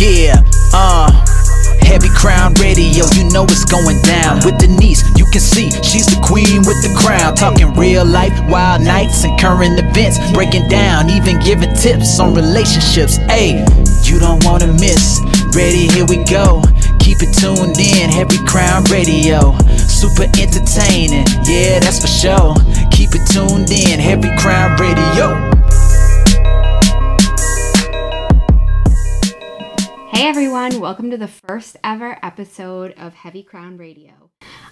Yeah, uh. Heavy Crown Radio, you know it's going down. With Denise, you can see she's the queen with the crown. Talking real life, wild nights, and current events. Breaking down, even giving tips on relationships. Hey, you don't wanna miss. Ready, here we go. Keep it tuned in, Heavy Crown Radio. Super entertaining, yeah, that's for sure. Keep it tuned in, Heavy Crown Radio. Hey everyone, welcome to the first ever episode of Heavy Crown Radio.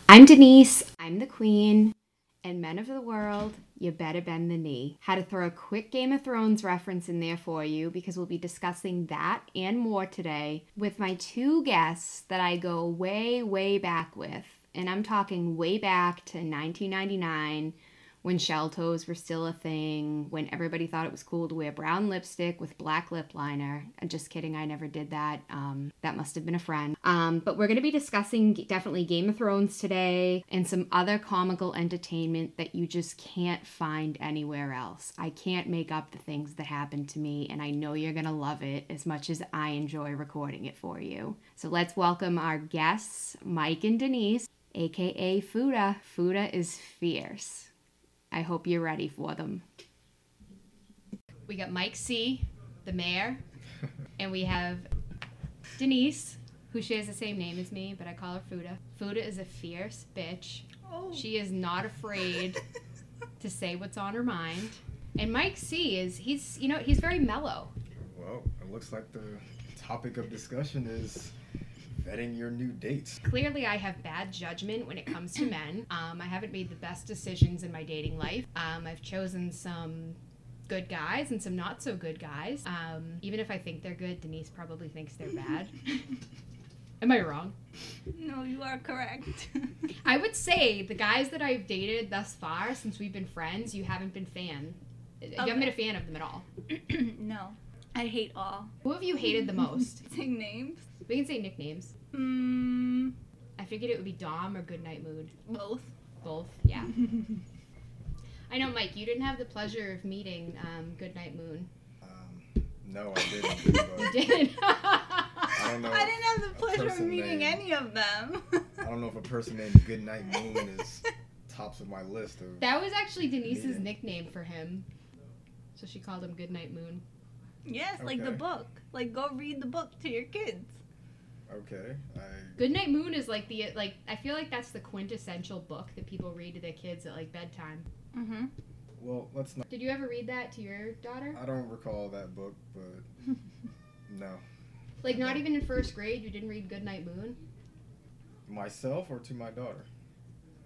I'm Denise, I'm the queen, and men of the world, you better bend the knee. Had to throw a quick Game of Thrones reference in there for you because we'll be discussing that and more today with my two guests that I go way, way back with. And I'm talking way back to 1999 when shell toes were still a thing, when everybody thought it was cool to wear brown lipstick with black lip liner. And just kidding, I never did that. Um, that must have been a friend. Um, but we're going to be discussing definitely Game of Thrones today and some other comical entertainment that you just can't find anywhere else. I can't make up the things that happened to me, and I know you're going to love it as much as I enjoy recording it for you. So let's welcome our guests, Mike and Denise, aka Fuda. Fuda is fierce. I hope you're ready for them. We got Mike C, the mayor, and we have Denise, who shares the same name as me, but I call her Fuda. Fuda is a fierce bitch. Oh. She is not afraid to say what's on her mind. And Mike C is he's you know he's very mellow. Well, it looks like the topic of discussion is vetting your new dates. Clearly, I have bad judgment when it comes to men. Um, I haven't made the best decisions in my dating life. Um, I've chosen some good guys and some not so good guys. Um, even if I think they're good, Denise probably thinks they're bad. Am I wrong? No, you are correct. I would say the guys that I've dated thus far, since we've been friends, you haven't been fan. You haven't been a fan of them at all. no, I hate all. Who have you hated the most? Saying names? We can say nicknames. Mm, I figured it would be Dom or Goodnight Moon. both. Both, yeah. I know, Mike, you didn't have the pleasure of meeting um, Goodnight Moon. Um, no, I didn't. You but did. I don't know. I didn't have the pleasure of meeting named- any of them. I don't know if a person named Goodnight Moon is tops of my list of. that was actually Denise's Meeting. nickname for him. So she called him Goodnight Moon. yes, like the book. Like, go read the book to your kids. Okay, I. Goodnight Moon is like the like I feel like that's the quintessential book that people read to their kids at like bedtime. Mm-hmm. Well, let's not. Did you ever read that to your daughter? I don't recall that book, but no. Like not even in first grade you didn't read Goodnight Moon? Myself or to my daughter?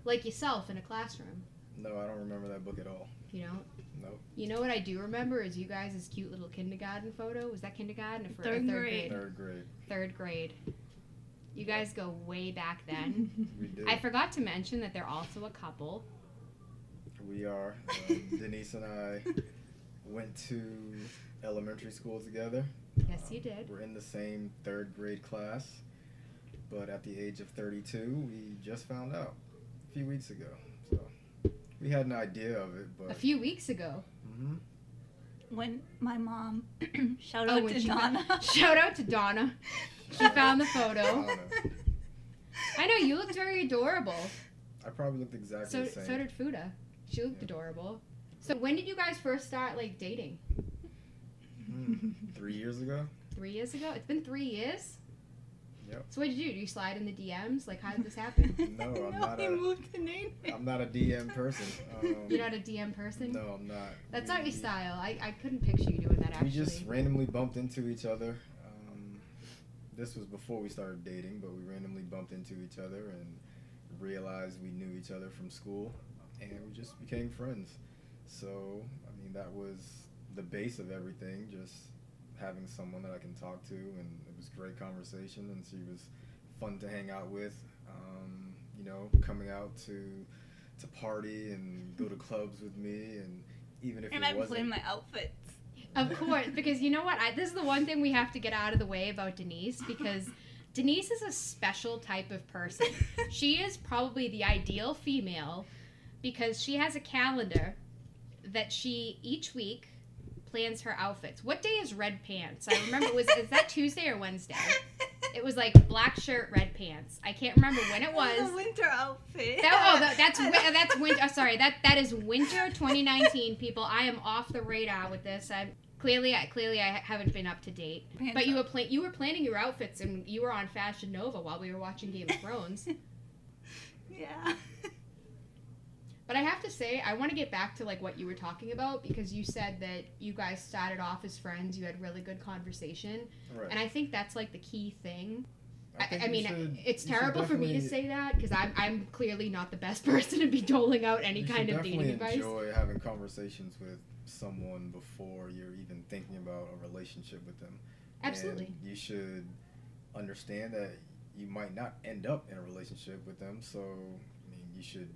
Like yourself in a classroom. No, I don't remember that book at all. You know? Nope. You know what I do remember is you guys' cute little kindergarten photo. Was that kindergarten or fir- or Third grade. Third grade. Third grade. You guys go way back then. We did. I forgot to mention that they're also a couple. We are. Um, Denise and I went to elementary school together. Yes, you did. We're in the same third grade class, but at the age of 32, we just found out a few weeks ago. So we had an idea of it, but A few weeks ago. Mhm. when my mom, shout Oh, out when to she Donna. Shout out to Donna. She found the photo. don't. I know you looked very adorable. I probably looked exactly So the same. so did Fuda. She looked Yeah. adorable. So when did you guys first start like dating? Mm, Three years ago. Three years ago? It's been three years. Yep. So what did you do? Did you slide in the DMs? Like how did this happen? No, I'm no, not he a. moved to name. I'm not a DM person. Um, You're not a DM person. No, I'm not. That's not your style. I, I couldn't picture you doing that actually. We just randomly bumped into each other. Um, this was before we started dating, but we randomly bumped into each other and realized we knew each other from school, and we just became friends. So, I mean, that was the base of everything. Just having someone that I can talk to, and it was great conversation, and she was fun to hang out with. Um, you know, coming out to to party and go to clubs with me, and even if And it I wasn't planned my outfits. Of course, because you know what? I, this is the one thing we have to get out of the way about Denise because Denise is a special type of person. She is probably the ideal female because she has a calendar that she each week plans her outfits. What day is red pants? I remember it was is that Tuesday or Wednesday? It was like black shirt, red pants. I can't remember when it oh, was. a winter outfit. That, oh, that, that's wi- that's winter. Oh, sorry, that that is winter 2019. People, I am off the radar with this. I clearly, I clearly I haven't been up to date. Pants But you were pla- you were planning your outfits, and you were on Fashion Nova while we were watching Game of Thrones. Yeah. But I have to say, I want to get back to like what you were talking about because you said that you guys started off as friends. You had really good conversation, Right. and I think that's like the key thing. I, think I mean, should- it's terrible for me to say that because I'm I'm clearly not the best person to be doling out any kind of dating advice. enjoy having conversations with someone before you're even thinking about a relationship with them. Absolutely. And you should understand that you might not end up in a relationship with them. So, I mean, you should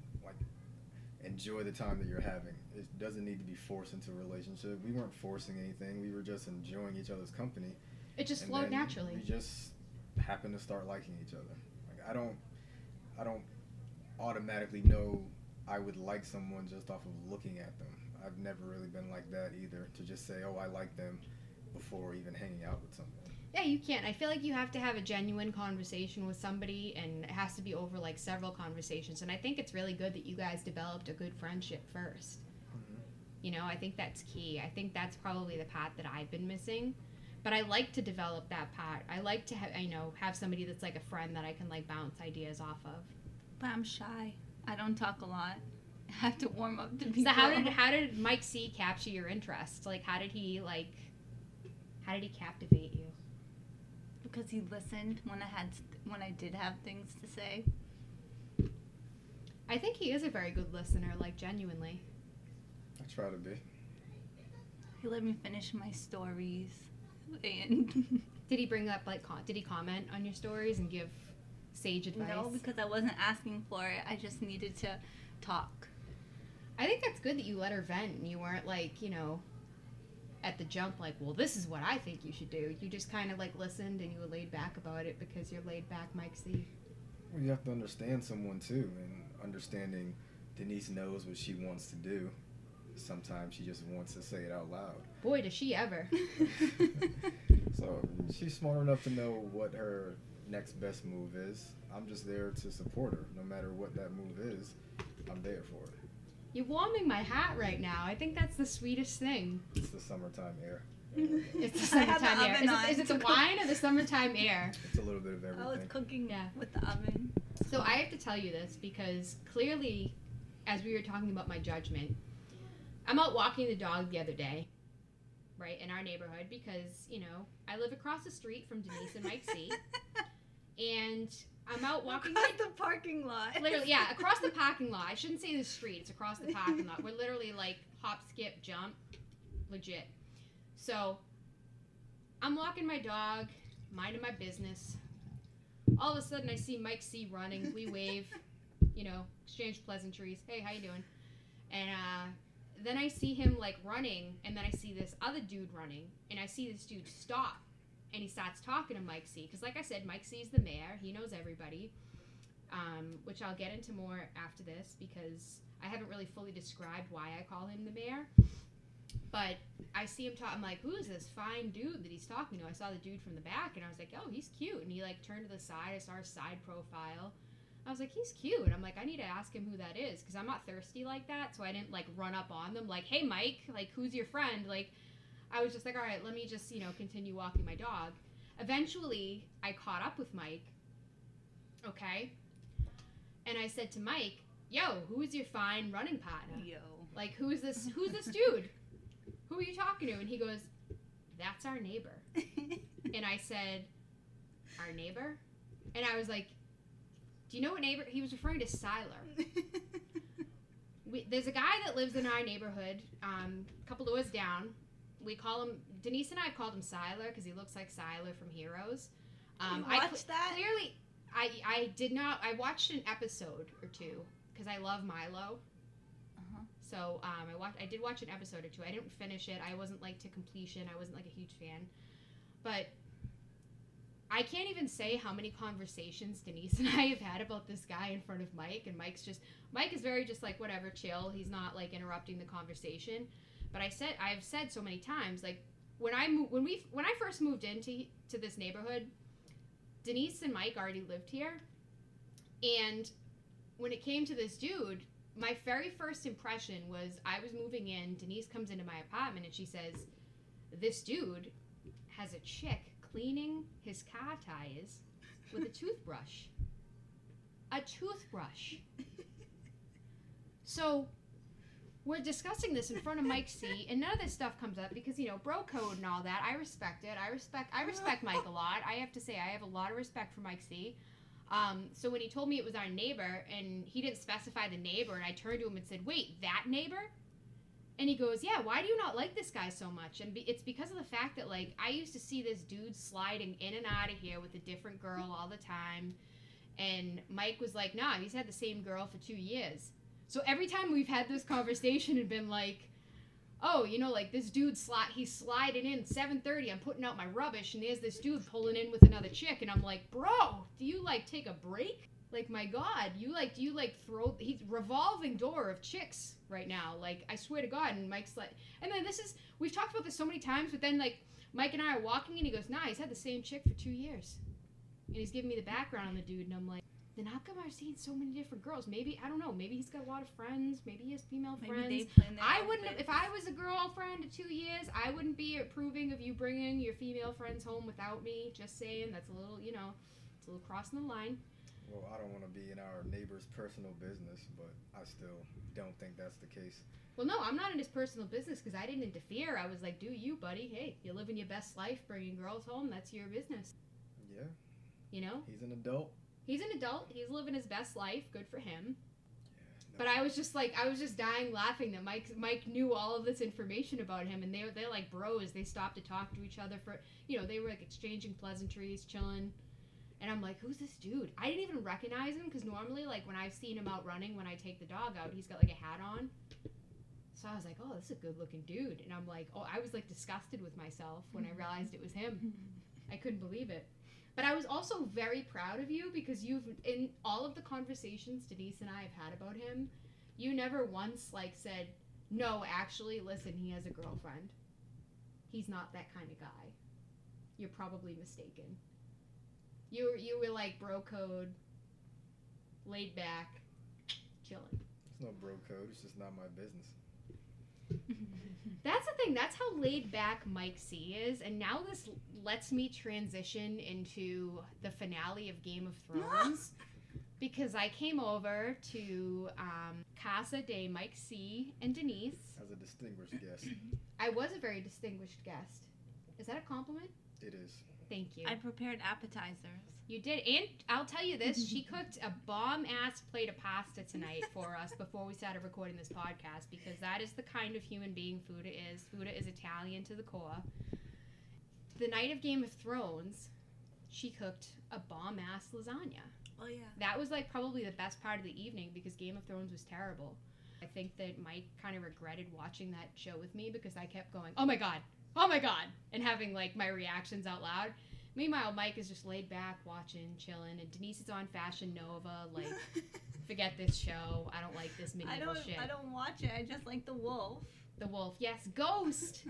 enjoy the time that you're having. It doesn't need to be forced into a relationship. We weren't forcing anything. We were just enjoying each other's company. It just and flowed naturally. We just happened to start liking each other. Like I don't, I don't automatically know I would like someone just off of looking at them. I've never really been like that either. To just say, oh, I like them, before even hanging out with someone. Yeah, you can't. I feel like you have to have a genuine conversation with somebody, and it has to be over like several conversations. And I think it's really good that you guys developed a good friendship 1st mm-hmm. You know, I think that's key. I think that's probably the path that I've been missing. But I like to develop that part. I like to have, you know, have somebody that's like a friend that I can like bounce ideas off of. But I'm shy. I don't talk a lot. I have to warm up to people. So how did how did Mike C capture your interest? Like, how did he like? How did he captivate you? Because he listened when I had when I did have things to say. I think he is a very good listener, like genuinely. I try to be. He let me finish my stories, and Did he bring up like con- did he comment on your stories and give sage advice? no, because I wasn't asking for it. I just needed to talk. I think that's good that you let her vent and you weren't like, you know, at the jump like, well, this is what I think you should do. You just kind of like listened and you were laid back about it because you're laid back, Mike C. Well, you have to understand someone too, and understanding Denise knows what she wants to do. Sometimes she just wants to say it out loud. Boy, does she ever. So she's smart enough to know what her next best move is. I'm just there to support her. No matter what that move is, I'm there for it. You're warming my hat right now. I think that's the sweetest thing. It's the summertime air. It's the I had the summertime air. Is it, is it the cook. wine or the summertime air? It's a little bit of oh, I was everything. cooking Yeah. with the oven. So I have to tell you this because clearly, as we were talking about my judgment, I'm out walking the dog the other day, right, in our neighborhood because, you know, I live across the street from Denise and Mike C. And I'm out walking Across the parking lot. literally yeah across the parking lot. I shouldn't say the street it's across the parking lot. We're literally like hop skip jump. Legit. So i'm walking my dog minding my business. All of a sudden i see mike c running. We wave you know exchange pleasantries. Hey how you doing? And uh then i see him like running and then i see this other dude running and i see this dude stop and he starts talking to mike c because like i said mike c is the mayor he knows everybody um, which I'll get into more after this because I haven't really fully described why I call him the mayor. But I see him talk. I'm like, who is this fine dude that he's talking to? I saw the dude from the back, and I was like, oh, he's cute. And he like turned to the side. I saw his side profile. I was like, he's cute. I'm like, I need to ask him who that is because I'm not thirsty like that. So I didn't like run up on them like, hey, Mike, like, who's your friend? Like, I was just like, all right, let me just you know continue walking my dog. Eventually, I caught up with Mike. Okay. And I said to Mike, "Yo, who is your fine running partner? Yo. Like, who's this? Who's this dude? Who are you talking to?" And he goes, "That's our neighbor." And I said, "Our neighbor?" And I was like, "Do you know what neighbor?" He was referring to Sylar. We, there's a guy that lives in our neighborhood, um, a couple of doors down. We call him Denise and I have called him Sylar because he looks like Sylar from Heroes. Um, You I cl- that? Clearly, I I did not. I watched an episode or two because I love Milo. Uh-huh. So um, I watched. I did watch an episode or two. I didn't finish it. I wasn't like to completion. I wasn't like a huge fan, but I can't even say how many conversations Denise and I have had about this guy in front of Mike. And Mike's just Mike is very just like whatever, chill. He's not like interrupting the conversation. But I said I've said so many times like when I mo- when we when I first moved into to this neighborhood, Denise and Mike already lived here, and when it came to this dude, my very first impression was I was moving in. Denise comes into my apartment and she says, "This dude has a chick cleaning his car tires with a toothbrush. A toothbrush." So we're discussing this in front of Mike C, and none of this stuff comes up because you know bro code and all that. I respect it. I respect. I respect Mike a lot. I have to say I have a lot of respect for Mike C. Um, so when he told me it was our neighbor and he didn't specify the neighbor, and I turned to him and said, "Wait, that neighbor?" And he goes, "Yeah. Why do you not like this guy so much?" And be, it's because of the fact that like I used to see this dude sliding in and out of here with a different girl all the time, and Mike was like, "Nah, he's had the same girl for two years." So every time we've had this conversation and been like, oh, you know, like this dude slot, he's sliding in 7:30. I'm putting out my rubbish, and there's this dude pulling in with another chick, and I'm like, bro, do you like take a break? Like my God, you like do you like throw? He's revolving door of chicks right now. Like I swear to God, and Mike's like, and then this is we've talked about this so many times, but then like Mike and I are walking, and he goes, nah, he's had the same chick for two years, and he's giving me the background on the dude, and I'm like then how come I've seen so many different girls? Maybe I don't know. Maybe he's got a lot of friends. Maybe he has female Maybe friends. they plan their I wouldn't. If. I was a girlfriend of two years, I wouldn't be approving of you bringing your female friends home without me. Just saying, that's a little, you know, it's a little crossing the line. Well, I don't want to be in our neighbor's personal business, but I still don't think that's the case. Well, no, I'm not in his personal business because I didn't interfere. I was like, do you, buddy? Hey, you're living your best life, bringing girls home. That's your business. Yeah, You know, he's an adult. He's an adult. He's living his best life. Good for him. Yeah, no. But I was just like, I was just dying laughing that Mike Mike knew all of this information about him, and they they're like bros. They stopped to talk to each other for, you know, they were like exchanging pleasantries, chilling. And I'm like, who's this dude? I didn't even recognize him because normally, like when I've seen him out running, when I take the dog out, he's got like a hat on. So I was like, oh, this is a good looking dude. And I'm like, oh, I was like disgusted with myself when I realized it was him. I couldn't believe it. But I was also very proud of you because you've, in all of the conversations Denise and I have had about him, you never once like said, no, actually, listen, he has a girlfriend. He's not that kind of guy. You're probably mistaken. You were, you were like bro code, laid back, chilling. It's no bro code. It's just not my business. That's the thing. That's how laid back Mike C is, and now this lets me transition into the finale of Game of Thrones because I came over to um, Casa de Mike C and Denise. As a distinguished guest, I was a very distinguished guest. Is that a compliment? it is. Thank you. I prepared appetizers. You did, and I'll tell you this: she cooked a bomb ass plate of pasta tonight for us before we started recording this podcast because that is the kind of human being Fuda is. Fuda is Italian to the core. The night of Game of Thrones, she cooked a bomb ass lasagna. Oh yeah. That was like probably the best part of the evening because Game of Thrones was terrible. I think that Mike kind of regretted watching that show with me because I kept going, "Oh my god, oh my god," and having like my reactions out loud. Meanwhile, Mike is just laid back, watching, chilling, and Denise is on Fashion Nova. Like, forget this show. I don't like this medieval I don't. shit. I don't watch it. I just like the wolf. The Wolf, yes, Ghost.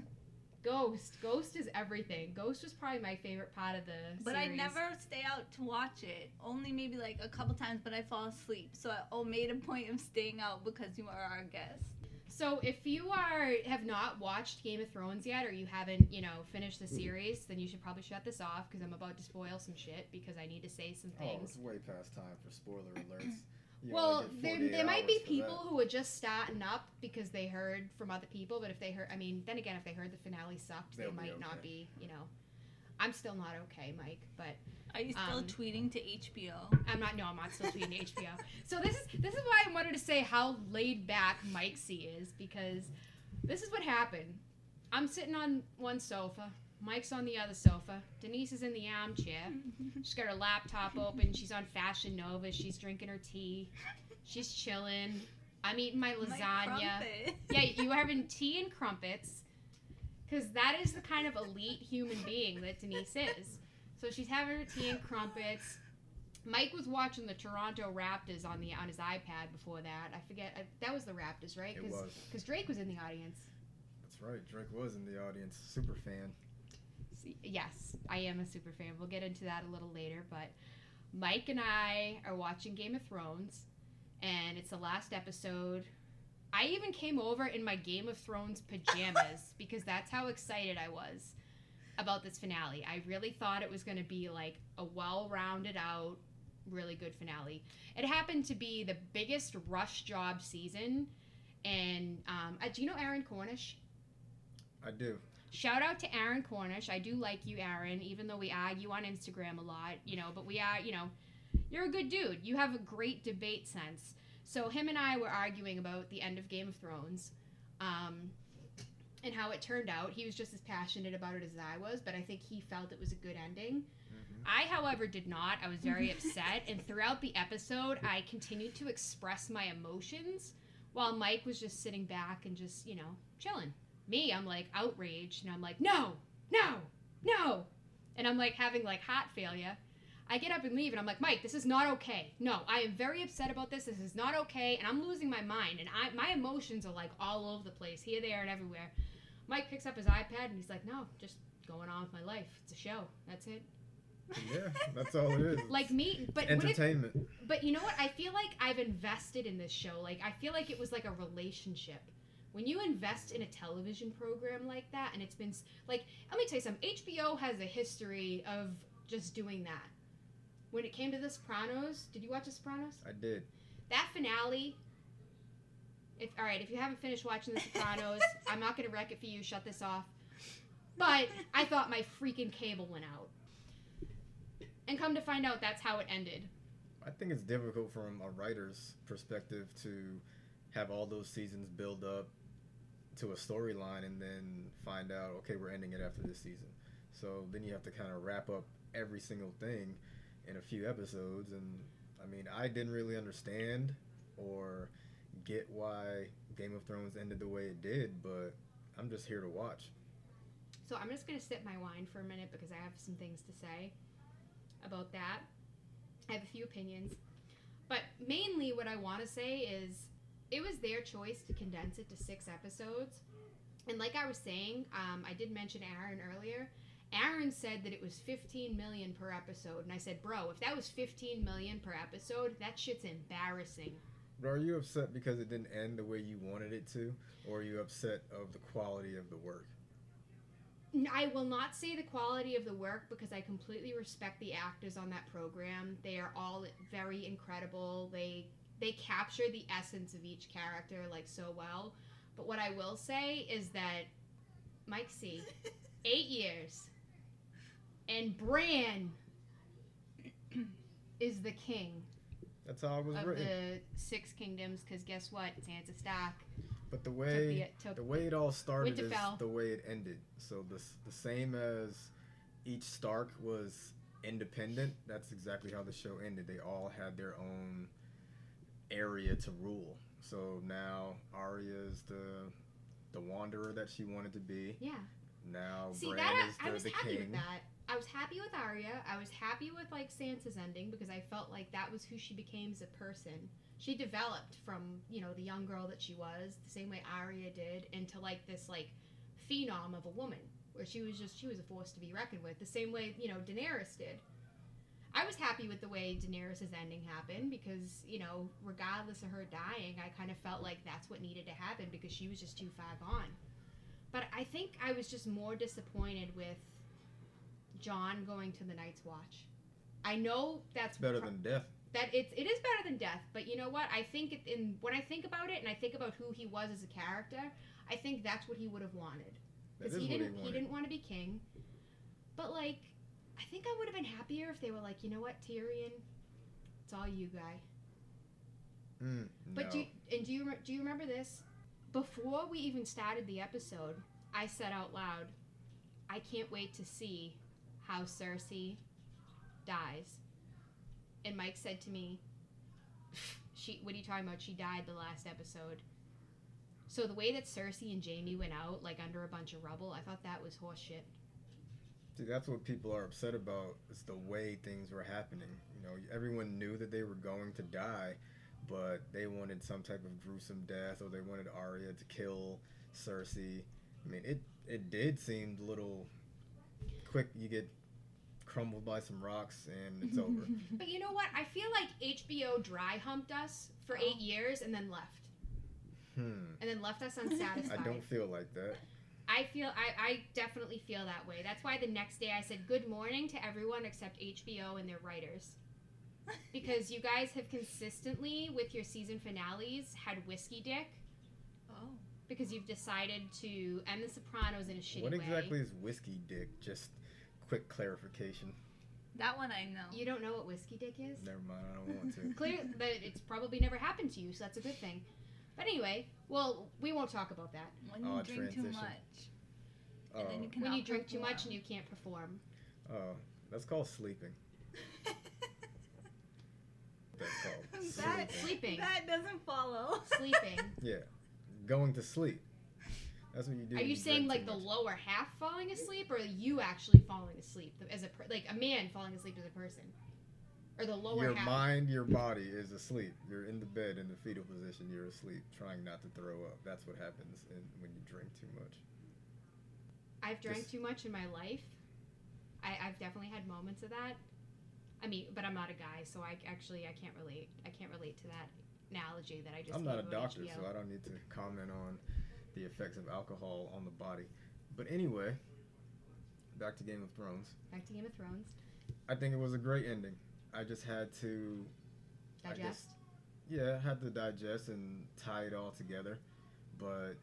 Ghost, Ghost is everything. Ghost was probably my favorite part of the But I never stay out to watch it. Only maybe like a couple times, but I fall asleep. So I oh, made a point of staying out because you are our guest. So if you are have not watched Game of Thrones yet, or you haven't, you know, finished the mm. series, then you should probably shut this off because I'm about to spoil some shit because I need to say some oh, things. Oh, it's way past time for spoiler alerts. You well, there, there might be people who are just starting up because they heard from other people, but if they heard, I mean, then again, if they heard the finale sucked, They'll they be might not be, you know. I'm still not okay, Mike, but Are you still Um, tweeting to HBO? I'm not. No, I'm not still tweeting to HBO. So this is this is why I wanted to say how laid back Mike C is because this is what happened. I'm sitting on one sofa. Mike's on the other sofa. Denise is in the armchair. She's got her laptop open. She's on Fashion Nova. She's drinking her tea. She's chilling. I'm eating my My lasagna. crumpet. yeah, you are having tea and crumpets because that is the kind of elite human being that Denise is. So she's having her tea and crumpets. Mike was watching the Toronto Raptors on the on his iPad before that. I forget uh, that was the Raptors, right? It was. Because Drake was in the audience. That's That's right. Drake was in the audience. Super fan. See, yes, I am a super fan. We'll get into that a little later, but Mike and I are watching Game of Thrones, and it's the last episode. I even came over in my Game of Thrones pajamas because that's how excited I was about this finale. I really thought it was going to be like a well rounded out, really good finale. It happened to be the biggest rush job season. And um, uh, do you know Aaron Cornish? I do. Shout out to Aaron Cornish. I do like you, Aaron, even though we argue on Instagram a lot, you know, but we are, you know, you're a good dude. You have a great debate sense. So him and I were arguing about the end of Game of Thrones. Um, and how it turned out. He was just as passionate about it as I was, but I think he felt it was a good ending. Mm-hmm. I, however, did not. I was very upset, and throughout the episode, I continued to express my emotions while Mike was just sitting back and just, you know, chilling. Me, I'm like outraged, and I'm like, no, no, no. And I'm like having like heart failure. I get up and leave, and I'm like, Mike, this is not okay. No, I am very upset about this. This is not okay, and I'm losing my mind, and I my emotions are like all over the place, here, there, and everywhere. Mike picks up his iPad, and he's like, no, just going on with my life. It's a show. That's it. Yeah, that's all it is. Like me, but when it, entertainment. but you know what? I feel like I've invested in this show. Like I feel like it was like a relationship. When you invest in a television program like that, and it's been like, let me tell you something. HBO has a history of just doing that. When it came to The Sopranos, did you watch The Sopranos? I did. That finale. If all right, if you haven't finished watching The Sopranos, I'm not gonna wreck it for you. Shut this off. But I thought my freaking cable went out. And come to find out, that's how it ended. I think it's difficult from a writer's perspective to have all those seasons build up to a storyline and then find out, okay, we're ending it after this season. So then you have to kind of wrap up every single thing in a few episodes. And I mean, I didn't really understand or get why Game of Thrones ended the way it did, but I'm just here to watch. So I'm just gonna sip my wine for a minute because I have some things to say about that. I have a few opinions, but mainly what I want to say is it was their choice to condense it to six episodes. And like I was saying, um, I did mention Aaron earlier. Aaron said that it was 15 million per episode, and I said, bro, if that was 15 million per episode, that shit's embarrassing. But are you upset because it didn't end the way you wanted it to, or are you upset of the quality of the work? I will not say the quality of the work because I completely respect the actors on that program. They are all very incredible. They they capture the essence of each character like so well. But what I will say is that Mike C, eight years, and Bran is the king That's how it was of written. the Six Kingdoms. Because guess what? Sansa Stark. But the way the- took the way it all started is Winterfell. the way it ended. So the the same as each Stark was independent. That's exactly how the show ended. They all had their own area to rule. So now Arya is the the wanderer that she wanted to be. Yeah. Now See Bran that is I, the, I was the happy king. with that. I was happy with Arya. I was happy with like Sansa's ending because I felt like that was who she became as a person. She developed from you know the young girl that she was, the same way Arya did, into like this like phenom of a woman, where she was just she was a force to be reckoned with. The same way you know Daenerys did. I was happy with the way Daenerys' ending happened because you know regardless of her dying, I kind of felt like that's what needed to happen because she was just too far gone. But I think I was just more disappointed with Jon going to the Night's Watch. I know that's better pro- than death. that it's it is better than death. But you know what? I think it, in when I think about it and I think about who he was as a character, I think that's what he would have wanted because he didn't he he, didn't want to be king. But like, I think I would have been happier if they were like, you know what, Tyrion, it's all you, guy. Mm, But no. do you, and do you do you remember this? Before we even started the episode, I said out loud, "I can't wait to see how Cersei dies." And Mike said to me, "She, what are you talking about? She died the last episode." So the way that Cersei and Jaime went out, like under a bunch of rubble, I thought that was horseshit. See, that's what people are upset about is the way things were happening. You know, everyone knew that they were going to die, but they wanted some type of gruesome death, or they wanted Arya to kill Cersei, I mean, it it did seem a little quick. You get crumbled by some rocks and it's over. But you know what? I feel like HBO dry humped us for Oh. eight years and then left. Hmm. And then left us unsatisfied. I don't feel like that. I feel I, I definitely feel that way. That's why the next day I said good morning to everyone except HBO and their writers. Because you guys have consistently with your season finales had whiskey dick Oh. because you've decided to end the Sopranos in a shitty What way. exactly is whiskey dick? Just quick clarification. That one I know. You don't know what whiskey dick is? Never mind, I don't want to. Clear that it's probably never happened to you, so that's a good thing. But anyway, well, we won't talk about that. when you Odd drink too much. Oh, And then you oh. When you drink too much and you can't perform. oh, that's called sleeping. That's called that, Sleeping. that doesn't follow. Sleeping. Yeah, going to sleep. That's what you do. Are when you saying like the lower half falling asleep, or you actually falling asleep as a per- like a man falling asleep as a person, or the lower half. Your half? mind, your body is asleep. You're in the bed in the fetal position. You're asleep, trying not to throw up. That's what happens in, when you drink too much. I've drank Just- too much in my life. I, I've definitely had moments of that. I mean, but I'm not a guy, so I actually I can't relate. I can't relate to that analogy that I just. I'm not a doctor, HBO. so I don't need to comment on the effects of alcohol on the body. But anyway, back to Game of Thrones. Back to Game of Thrones. I think it was a great ending. I just had to I guess- Digest. Yeah, had to digest and tie it all together. But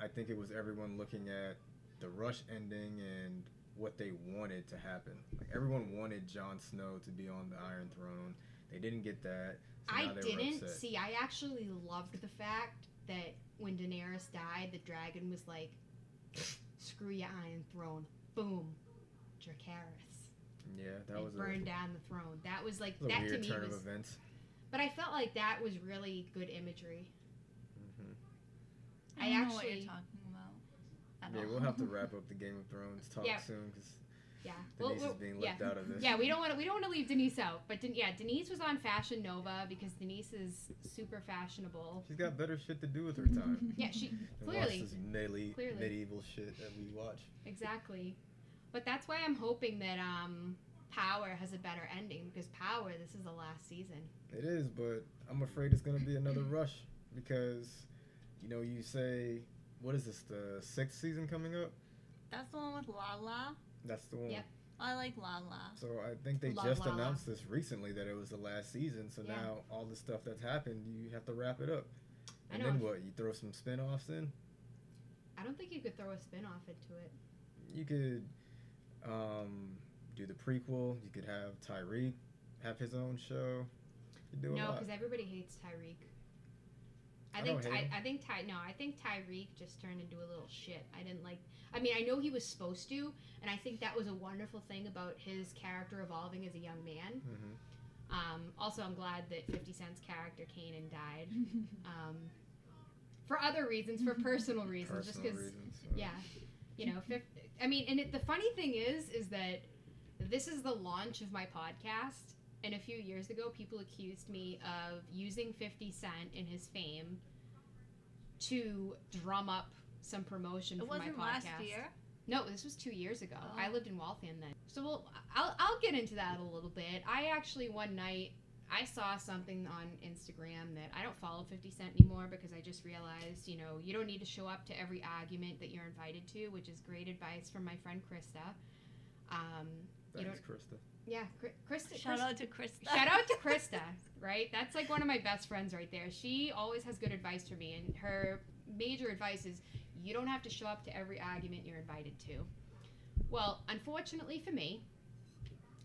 I think it was everyone looking at the rush ending and what they wanted to happen. Like everyone wanted Jon Snow to be on the Iron Throne. They didn't get that. So I now they were didn't see. I actually loved the fact that when Daenerys died, the dragon was like, "Screw your Iron Throne, boom, Dracarys." Yeah, that and was a, burned down the throne. That was like was a that weird to me turn was. of events. But I felt like that was really good imagery. hmm I I, don't know what actually- you're talking about. at Yeah, all. we'll have to wrap up the Game of Thrones talk Yeah. soon because Yeah, Denise Well, is being yeah. out of this. Yeah, we don't want to. We don't want to leave Denise out. But Den- yeah, Denise was on Fashion Nova because Denise is super fashionable. She's got better shit to do with her time. Yeah, she than clearly this medley, Clearly. medieval shit that we watch. exactly. But that's why I'm hoping that um Power has a better ending because Power this is the last season. It is, but I'm afraid it's gonna be another rush because, you know, you say, what is this, the sixth season coming up? That's the one with Lala. That's the one. Yep. I like La La. So I think they Love just Lala. announced this recently that it was the last season. So Yeah. now all the stuff that's happened, you have to wrap it up. I And know. then what? You throw some spin-offs in? I don't think you could throw a spin off into it. You could um, do the prequel. You could have Tariq have his own show. You do No, because everybody hates Tariq. I, I think don't Ty. I think Ty no, I think Tariq just turned into a little shit. I didn't like. I mean, I know he was supposed to, and I think that was a wonderful thing about his character evolving as a young man. hmm Um, also, I'm glad that 50 Cent's character Kanan died. Um, for other reasons, for personal reasons, just because yeah, you know, fif- I mean, and it, the funny thing is, is that this is the launch of my podcast, and a few years ago, people accused me of using Fifty Cent in his fame to drum up some promotion It for my wasn't podcast. last year. No, this was two years ago. Oh. I lived in Waltham then. So we'll, I'll, I'll get into that a little bit. I actually one night I saw something on Instagram that I don't follow 50 Cent anymore because I just realized, you know, you don't need to show up to every argument that you're invited to, which is great advice from my friend Krista. Um, you Thanks, don't, Krista. Yeah, Kri- Krista. Shout out to Krista. Shout out to Krista, right? That's like one of my best friends right there. She always has good advice for me, and her major advice is you don't have to show up to every argument you're invited to. Well, unfortunately for me,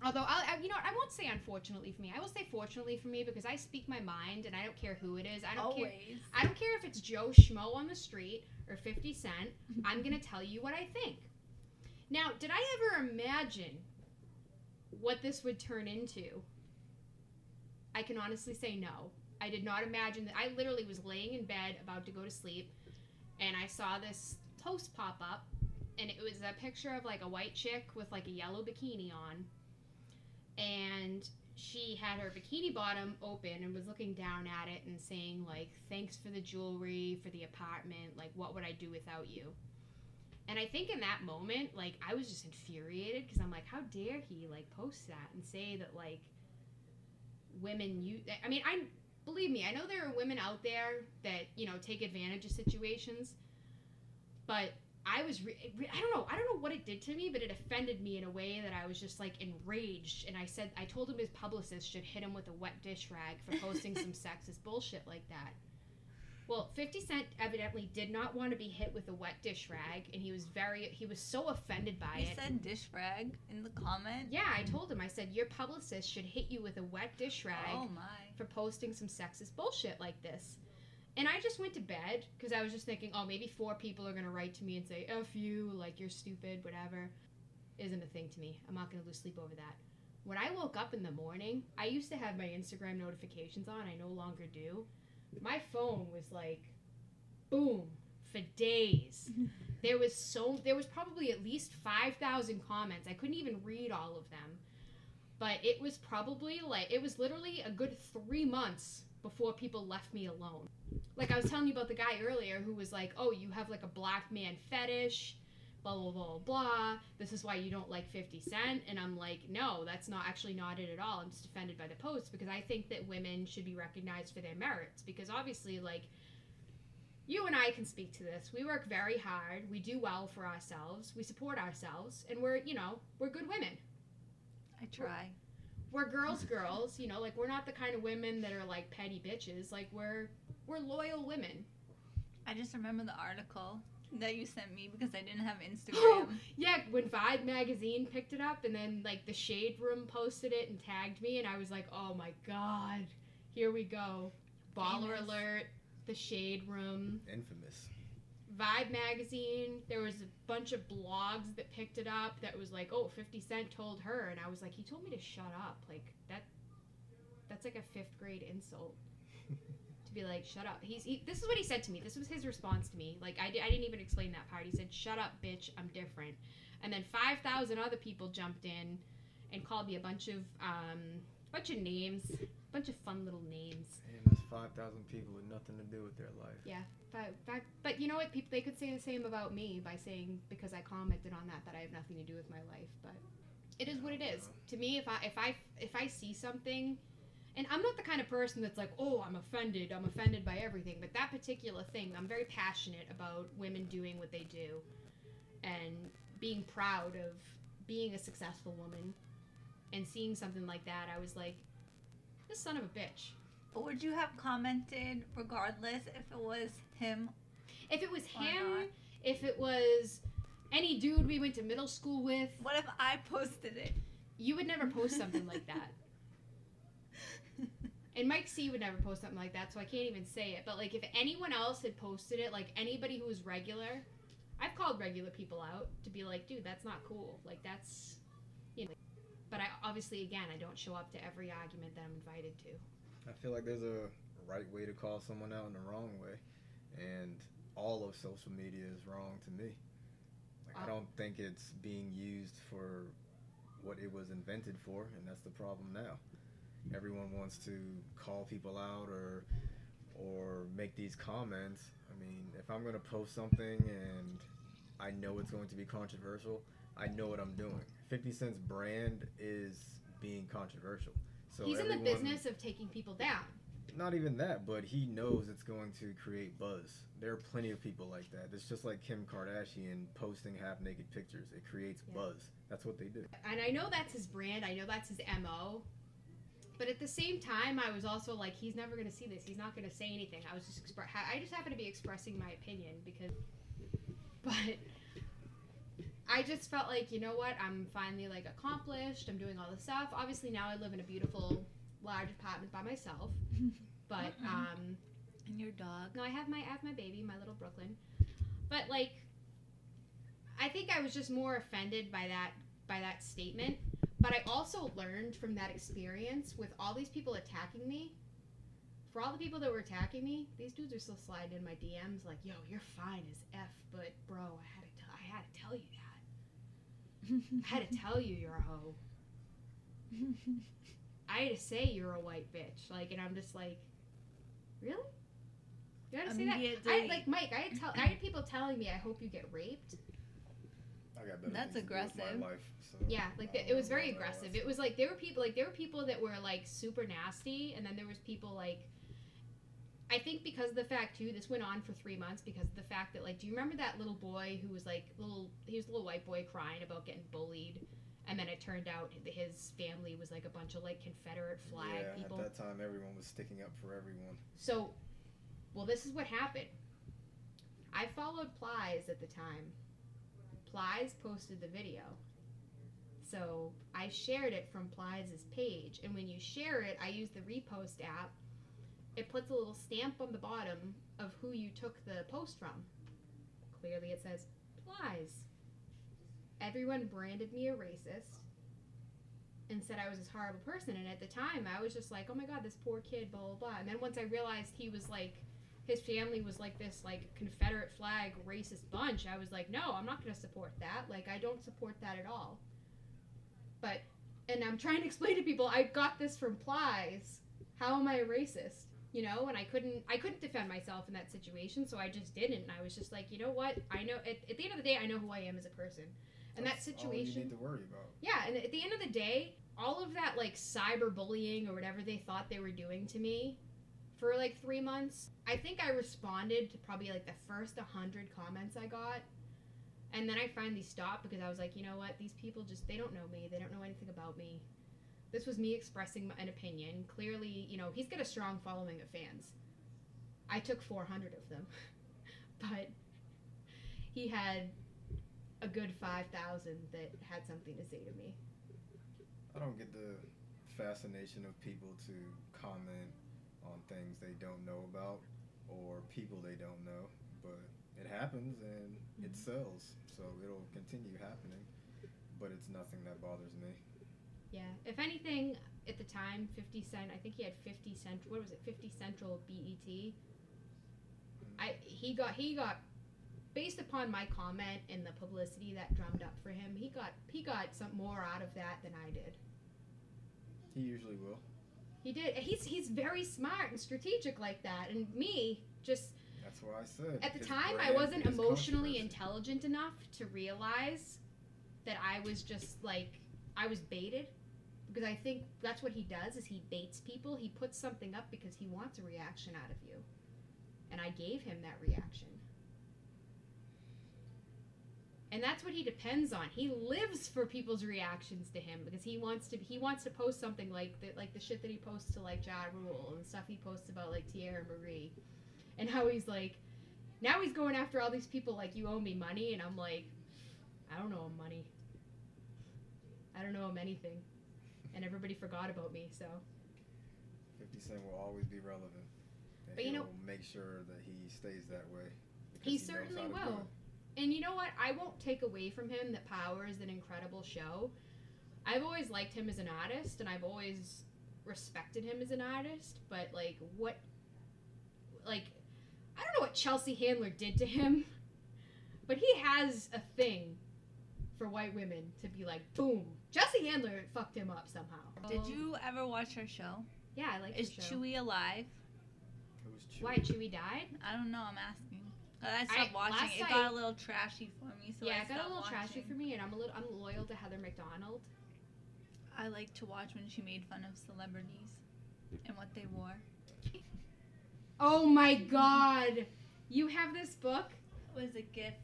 although I'll, I, you know I won't say unfortunately for me. I will say fortunately for me because I speak my mind, and I don't care who it is. I don't care. I don't care if it's Joe Schmo on the street or 50 Cent. I'm going to tell you what I think. Now, did I ever imagine what this would turn into? I can honestly say no. I did not imagine that. I literally was laying in bed about to go to sleep and I saw this post pop up and it was a picture of like a white chick with like a yellow bikini on and she had her bikini bottom open and was looking down at it and saying like thanks for the jewelry for the apartment like what would i do without you And I think in that moment, like I was just infuriated because I'm like, how dare he like post that and say that like women you I mean, I believe me, I know there are women out there that, you know, take advantage of situations. But I was re- I don't know, I don't know what it did to me, but it offended me in a way that I was just like enraged and I said I told him his publicist should hit him with a wet dish rag for posting some sexist bullshit like that. Well, 50 Cent evidently did not want to be hit with a wet dish rag, and he was very, he was so offended by You it. He said dish rag in the comment. yeah, I told him, I said, your publicist should hit you with a wet dish rag Oh for posting some sexist bullshit like this. And I just went to bed because I was just thinking, oh, maybe four people are going to write to me and say, F you, like you're stupid, whatever. Isn't a thing to me. I'm not going to lose sleep over that. When I woke up in the morning, I used to have my Instagram notifications on. I no longer do. My phone was like, boom, for days. there was so, there was probably at least 5,000 comments. I couldn't even read all of them. But it was probably like, it was literally a good three months before people left me alone. Like I was telling you about the guy earlier who was like, "Oh, you have like a black man fetish, blah blah blah blah. This is why you don't like 50 Cent." And I'm like, "No, that's not actually not it at all. I'm just offended by the post because I think that women should be recognized for their merits because obviously like you and I can speak to this. We work very hard. We do well for ourselves. We support ourselves and we're, you know, we're good women I try. we're girls girls you know like we're not the kind of women that are like petty bitches like we're we're loyal women I just remember the article that you sent me because I didn't have Instagram. yeah when vibe magazine picked it up and then like the shade room posted it and tagged me and i was like oh my god here we go baller Famous. alert the shade room Infamous. vibe magazine there was a bunch of blogs that picked it up that was like oh 50 cent told her and i was like he told me to shut up like that that's like a fifth grade insult to be like shut up he's he, this is what he said to me this was his response to me like I, di- I didn't even explain that part he said shut up bitch i'm different and then 5000 other people jumped in and called me a bunch of um bunch of names bunch of fun little names And that's 5,000 people with nothing to do with their life. yeah, but, but but you know what? People they could say the same about me by saying because I commented on that that I have nothing to do with my life. But it is what it is. To me, if I if I if I see something, and I'm not the kind of person that's like, oh, I'm offended. I'm offended by everything. But that particular thing, I'm very passionate about women doing what they do, and being proud of being a successful woman, and seeing something like that, I was like, this son of a bitch. But would you have commented regardless if it was him? If it was him, not? if it was any dude we went to middle school with, What if I posted it? you would never post something like that. And Mike C would never post something like that, so I can't even say it. But like, if anyone else had posted it, like anybody who was regular, I've called regular people out to be like, dude, that's not cool. Like that's, you know. But I obviously, again, I don't show up to every argument that I'm invited to. I feel like there's a right way to call someone out and a wrong way, and all of social media is wrong to me. Like, I Uh, don't think it's being used for what it was invented for, and that's the problem now. Everyone wants to call people out or or make these comments. I mean, if I'm gonna post something and I know it's going to be controversial, I know what I'm doing. 50 Cent's brand is being controversial. So He's in the business of taking people down. not even that, but he knows it's going to create buzz. There are plenty of people like that. It's just like Kim Kardashian posting half naked pictures. It creates Yeah. buzz. That's what they do. and I know that's his brand. I know that's his mo. But at the same time, I was also like, he's never gonna see this. He's not gonna say anything. I was just expre- i just happened to be expressing my opinion because, but I just felt like you know what? I'm finally like accomplished. I'm doing all this stuff. Obviously now I live in a beautiful, large apartment by myself. But Mhm. um, And your dog. no, I have my I have my baby, my little Brooklyn. But like I think I was just more offended by that by that statement. But I also learned from that experience with all these people attacking me. For all the people that were attacking me, these dudes are still sliding in my DMs like, "Yo, you're fine as f, but bro, I had to tell I had to tell you that. I had to tell you you're a hoe. I had to say you're a white bitch." Like, and I'm just like, "Really? You had to say that?" I Immediately. like Mike. I had tell I had people telling me, "I hope you get raped." I got better That's things with aggressive. my life. So Yeah, like the, it was very aggressive. was. It was like there were people like there were people that were like super nasty, and then there was people like. I think because of the fact too, this went on for three months because of the fact that like, do you remember that little boy who was like little? He was a little white boy crying about getting bullied, and then it turned out that his family was like a bunch of like Confederate flag yeah, people. at that time, everyone was sticking up for everyone. So, well, this is what happened. I followed Plies at the time. Plies posted the video. So I shared it from Plies' page. And when you share it, I use the repost app. It puts a little stamp on the bottom of who you took the post from. Clearly, it says Plies. Everyone branded me a racist and said I was this horrible person. And at the time, I was just like, oh my god, this poor kid, blah, blah, blah. And then once I realized he was like, his family was like this, like, Confederate flag racist bunch, I was like, no, I'm not going to support that. Like, I don't support that at all. But, and I'm trying to explain to people, I got this from Plies. How am I a racist? You know, and I couldn't, I couldn't defend myself in that situation, so I just didn't. And I was just like, you know what? I know, at, at the end of the day, I know who I am as a person. And that That's All situation. you need to worry about. Yeah, and at the end of the day, all of that like cyberbullying or whatever they thought they were doing to me for like three months, I think I responded to probably like the first 100 comments I got. And then I finally stopped because I was like, you know what? These people just, they don't know me. They don't know anything about me. This was me expressing an opinion. Clearly, you know, he's got a strong following of fans. I took 400 of them. but he had a good 5,000 that had something to say to me. I don't get the fascination of people to comment on things they don't know about or people they don't know, but it happens and it Mhm. sells, so it'll continue happening. But it's nothing that bothers me. Yeah. If anything, at the time, 50 Cent, I think he had 50 Cent, what was it, 50 Central BET. I he got he got based upon my comment and the publicity that drummed up for him, he got he got some more out of that than I did. He usually will. He did. He's he's very smart and strategic like that. And me, just That's why I said. at the his time I wasn't emotionally intelligent enough to realize that I was just like I was baited because I think that's what he does is he baits people. He puts something up because he wants a reaction out of you. And I gave him that reaction. And that's what he depends on. He lives for people's reactions to him because he wants to he wants to post something like the like the shit that he posts to like Ja Rule and stuff he posts about like Teairra Mari. And how he's like now he's going after all these people like you owe me money and I'm like I don't owe him money. I don't owe him anything. And everybody forgot about me, so 50 Cent will always be relevant. And But you know- make sure that he stays that way. He certainly how to do will. It. And you know what? I won't take away from him that Power is an incredible show. I've always liked him as an artist, and I've always respected him as an artist. But like, what? Like, I don't know what Chelsea Handler did to him, but he has a thing for white women to be like, boom. Chelsea Handler fucked him up somehow. Did you ever watch her show? Yeah, I like Is the show. Chuy alive? It was Chuy. Why Chuy died? I don't know. I'm asking. I stopped I- watching. It night- got a little trashy for me, so yeah, I it got a little trashy for me, and I'm a little I'm loyal to Heather McDonald. I like to watch when she made fun of celebrities and what they wore. Oh my god! You have this book? It was a gift.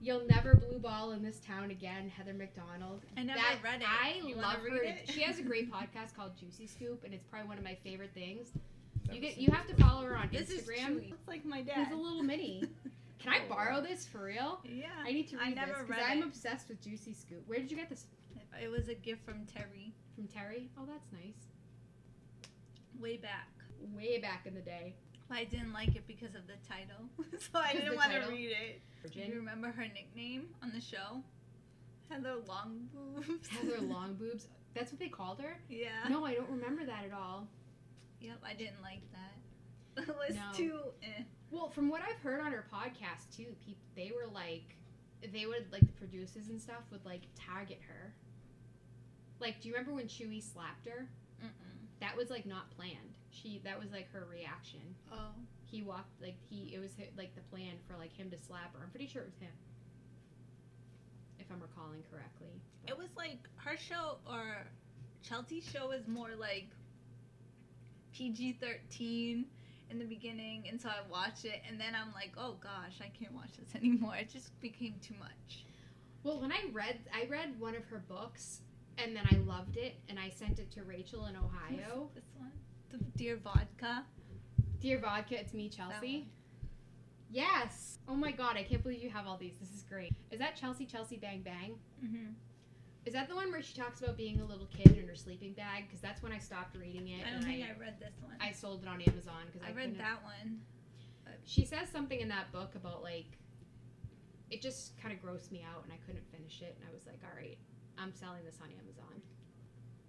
You'll never blue ball in this town again, Heather McDonald. I never That- read it. I You love her. it? She has a great podcast called Juicy Scoop, and it's probably one of my favorite things. Never You get you have to follow her on This is Instagram. Chuy. It's like my dad. He's a little mini. Can I Oh, borrow this for real? yeah. I need to I read never this because I'm obsessed with Juicy Scoop. Where did you get this It was a gift from Terry from Terry? Oh, that's nice. way back. Way back in the day. I didn't like it because of the title, so I didn't the want to read it. Do you remember her nickname on the show? Heather Long Boobs. Heather Long Boobs. That's what they called her? Yeah. No, I don't remember that at all. Yep, I didn't like that. It was No. too. Eh. Well, from what I've heard on her podcast too, people they were like, they would like the producers and stuff would like target her. Like, do you remember when Chuy slapped her? Mm-mm. That was like not planned. She that was like her reaction. Oh. He walked like he it was like the plan for like him to slap her. I'm pretty sure it was him. If if I'm recalling correctly. It was like her show or Chelsea's show is more like PG 13 in the beginning. And so I watched it and then I'm like, oh gosh, I can't watch this anymore. It just became too much. Well, when I read, I read one of her books, and then I loved it, and I sent it to Rachel in Ohio. This one? The Dear Vodka. Dear Vodka, it's me, Chelsea. Yes. Oh my God, I can't believe you have all these. This is great. Is that Chelsea Chelsea Bang Bang? Mm-hmm. Is that the one where she talks about being a little kid in her sleeping bag? Because that's when I stopped reading it. I don't think I read this one. I sold it on Amazon because I, I read that one. She says something in that book about like it just kind of grossed me out and I couldn't finish it and I was like, all right, I'm selling this on Amazon.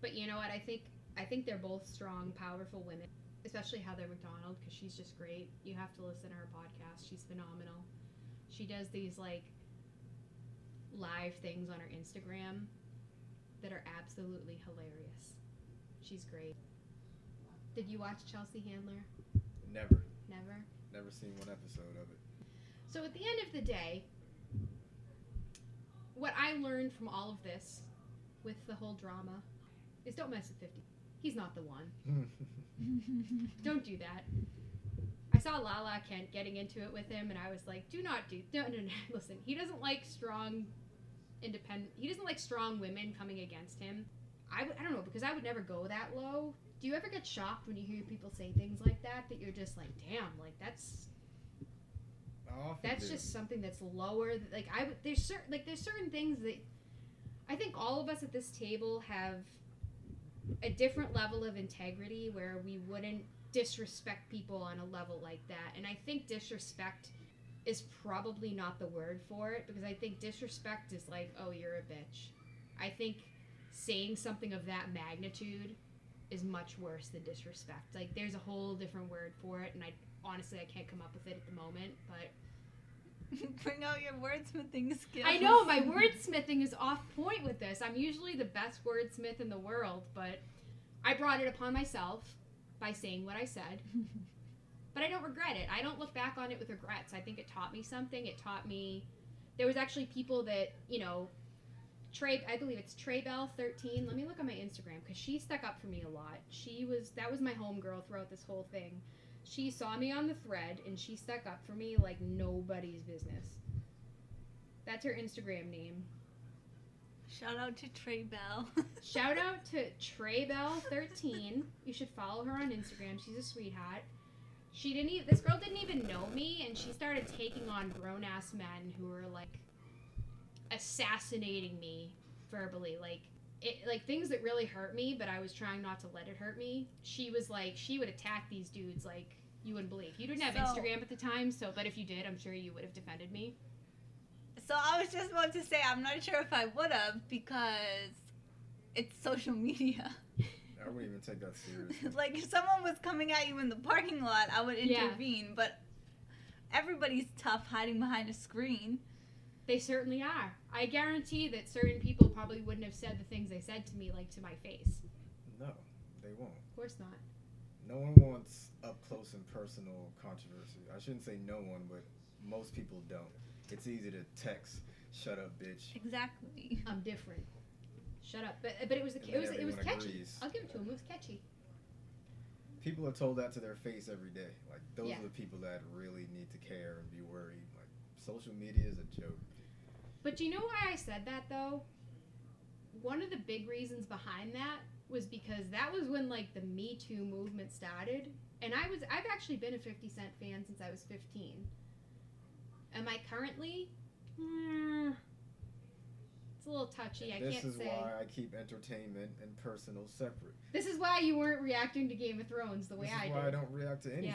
But you know what? I think I think they're both strong, powerful women, especially Heather McDonald because she's just great. You have to listen to her podcast. She's phenomenal. She does these like live things on her Instagram that are absolutely hilarious. She's great. Did you watch Chelsea Handler? Never, Never. never seen one episode of it. So at the end of the day, what I learned from all of this with the whole drama is don't mess with 50. He's not the one. Don't do that. I saw Lala Kent getting into it with him, and I was like, do not do. No, no, no. Listen, he doesn't like strong, independent. He doesn't like strong women coming against him. I, I don't know, because I would never go that low. Do you ever get shocked when you hear people say things like that? That you're just like, damn, like that's that's do. just something that's lower like i would there's certain like there's certain things that i think all of us at this table have a different level of integrity where we wouldn't disrespect people on a level like that and i think disrespect is probably not the word for it because i think disrespect is like oh you're a bitch i think saying something of that magnitude is much worse than disrespect like there's a whole different word for it and i honestly i can't come up with it at the moment but Bring out your wordsmithing skills. I know my wordsmithing is off point with this. I'm usually the best wordsmith in the world, but I brought it upon myself by saying what I said. but I don't regret it. I don't look back on it with regrets. I think it taught me something. It taught me there was actually people that, you know, Trey I believe it's Trey Bell 13. Let me look on my Instagram cuz she stuck up for me a lot. She was that was my homegirl throughout this whole thing. She saw me on the thread and she stuck up for me like nobody's business. That's her Instagram name. Shout out to Trey Bell. Shout out to Treybell13. You should follow her on Instagram. She's a sweetheart. She didn't even this girl didn't even know me and she started taking on grown ass men who were like assassinating me verbally. Like it like things that really hurt me, but I was trying not to let it hurt me. She was like she would attack these dudes like you wouldn't believe. You didn't have So- Instagram at the time, so but if you did, I'm sure you would have defended me. so I was just about to say I'm not sure if I would have because it's social media. I wouldn't even take that seriously. like if someone was coming at you in the parking lot, I would Yeah. intervene. But everybody's tough hiding behind a screen. They certainly are. I guarantee that certain people probably wouldn't have said the things they said to me, like to my face. No, they won't. Of course not. No one wants up close and personal controversy. I shouldn't say no one, but most people don't. It's easy to text, "Shut up, bitch." Exactly. I'm different. Shut up. But but it was And it was it was catchy. agrees. I'll give it to him. It was catchy. People are told that to their face every day. Like those Yeah. are the people that really need to care and be worried. Like social media is a joke. But do you know why I said that though? One of the big reasons behind that was because that was when like the Me Too movement started, and I was I've actually been a 50 Cent fan since I was 15. Am I currently? Hmm. A little touchy. I this can't is say. why I keep entertainment and personal separate. This is why you weren't reacting to Game of Thrones the way this I is why I don't react to anything.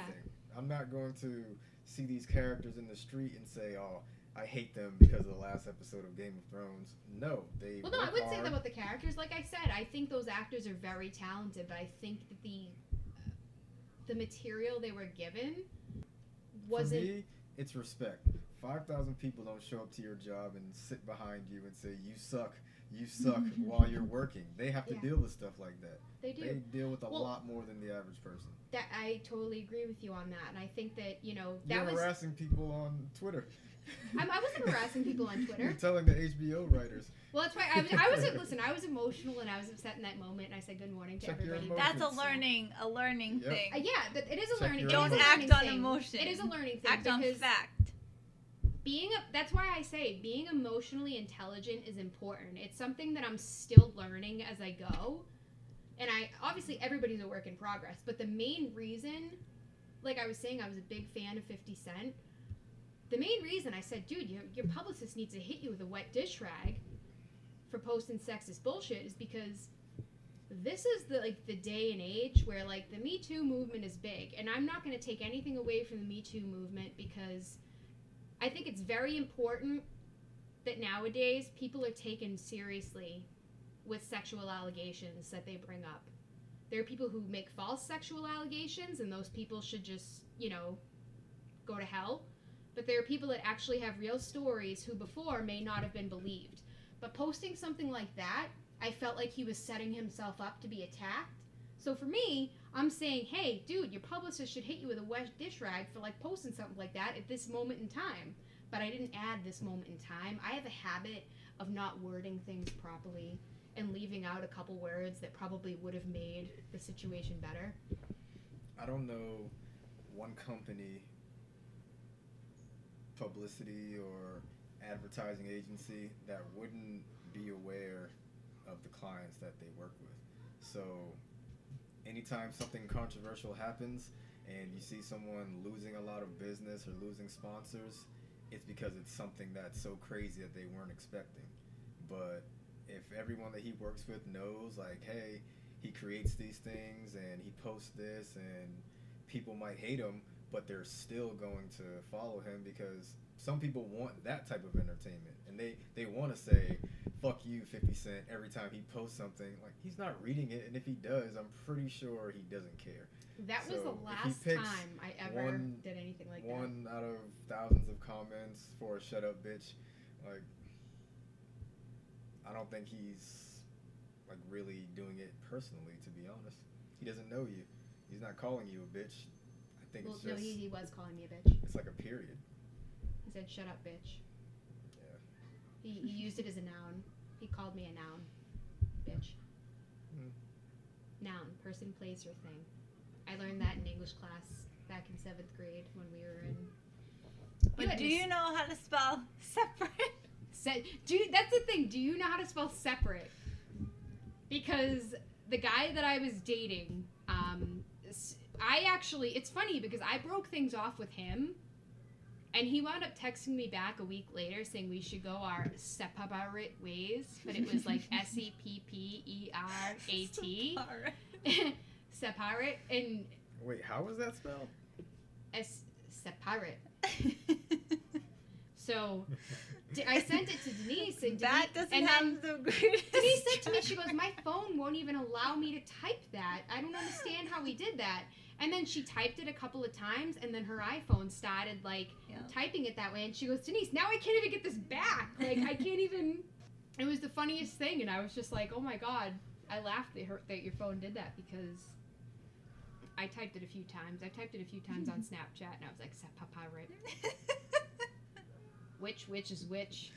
I'm not going to see these characters in the street and say, "Oh, I hate them because of the last episode of Game of Thrones." No, they. Well, no, I wouldn't say that about the characters. Like I said, I think those actors are very talented, but I think that the the material they were given wasn't. For me, it's respect. Five thousand people don't show up to your job and sit behind you and say, "You suck, you suck," while you're working. They have to Yeah. deal with stuff like that. They do. They deal with a Well- lot more than the average person. that I totally agree with you on that, and I think that you know that You're was harassing people on Twitter. I'm, I wasn't harassing people on You're Twitter. telling the HBO writers. Well, that's why I was. I was listen. I was emotional and I was upset in that moment, and I said good morning to Check your everybody. emotions. That's a learning, a learning Yep. thing. Uh, yeah, but it is a Check learning. your it is a Don't emotions. learning act on thing. emotion. It is a learning thing Act on fact. Being a that's why I say being emotionally intelligent is important. It's something that I'm still learning as I go. And I obviously everybody's a work in progress, but the main reason like I was saying I was a big fan of 50 Cent. The main reason I said, dude, your, your publicist needs to hit you with a wet dish rag for posting sexist bullshit is because this is the like the day and age where like the Me Too movement is big, and I'm not going to take anything away from the Me Too movement because I think it's very important that nowadays people are taken seriously with sexual allegations that they bring up. There are people who make false sexual allegations, and those people should just, you know, go to hell. But there are people that actually have real stories who before may not have been believed. But posting something like that, I felt like he was setting himself up to be attacked. So for me, I'm saying, hey, dude, your publicist should hit you with a wet dish rag for like posting something like that at this moment in time. But I didn't add this moment in time. I have a habit of not wording things properly and leaving out a couple words that probably would have made the situation better. I don't know one company, publicity or advertising agency that wouldn't be aware of the clients that they work with. So, anytime something controversial happens and you see someone losing a lot of business or losing sponsors, it's because it's something that's so crazy that they weren't expecting. But if everyone that he works with knows, like, hey, he creates these things and he posts this and people might hate him but they're still going to follow him because some people want that type of entertainment and they they want to say fuck you 50 cent every time he posts something like he's not reading it and if he does i'm pretty sure he doesn't care That was So, the he last time I ever one- did anything like that. one out of thousands of comments for a shut up bitch like i don't think he's like really doing it personally to be honest he doesn't know you he's not calling you a bitch i think Well, it's no, just he, he was calling me a bitch. it's like a period He said, "Shut up, bitch." Yeah. He, he used it as a noun. He called me a noun, bitch. Hmm. Noun, person, place, or thing. I learned that in English class back in seventh grade when we were in. But do you know how to spell separate? Se- do you, that's the thing. Do you know how to spell separate? Because the guy that I was dating, um, I actually, it's funny because I broke things off with him, and he wound up texting me back a week later saying we should go our separate ways, but it was like S E P P E R A T, separate, and Wait, how was that spelled? S separate. So d- I sent it to Denise, and that doesn't and have the greatest. Denise said to me, she goes, My phone won't even allow me to type that. I don't understand how we did that. And then she typed it a couple of times, and then her iPhone started like Yeah. typing it that way. And she goes, Denise, now I can't even get this back. Like, I can't even. It was the funniest thing. And I was just like, Oh my God. I laughed that, her, that your phone did that because I typed it a few times. I typed it a few times on Snapchat, and I was like, Sepapirate. Which, which is which?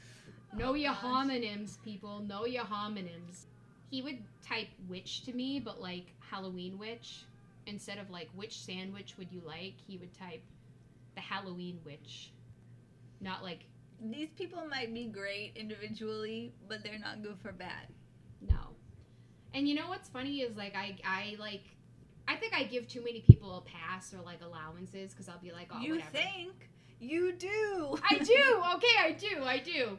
Oh know Oh, your gosh. homonyms, people. Know your homonyms. He would type witch to me, but like Halloween witch. Instead of like which sandwich would you like, he would type the Halloween witch. Not like These people might be great individually, but they're not good for bad. no. And you know what's funny is like I I like I think I give too many people a pass or like allowances because I'll be like oh whatever you whatever. think you do? I do. Okay, I do. I do.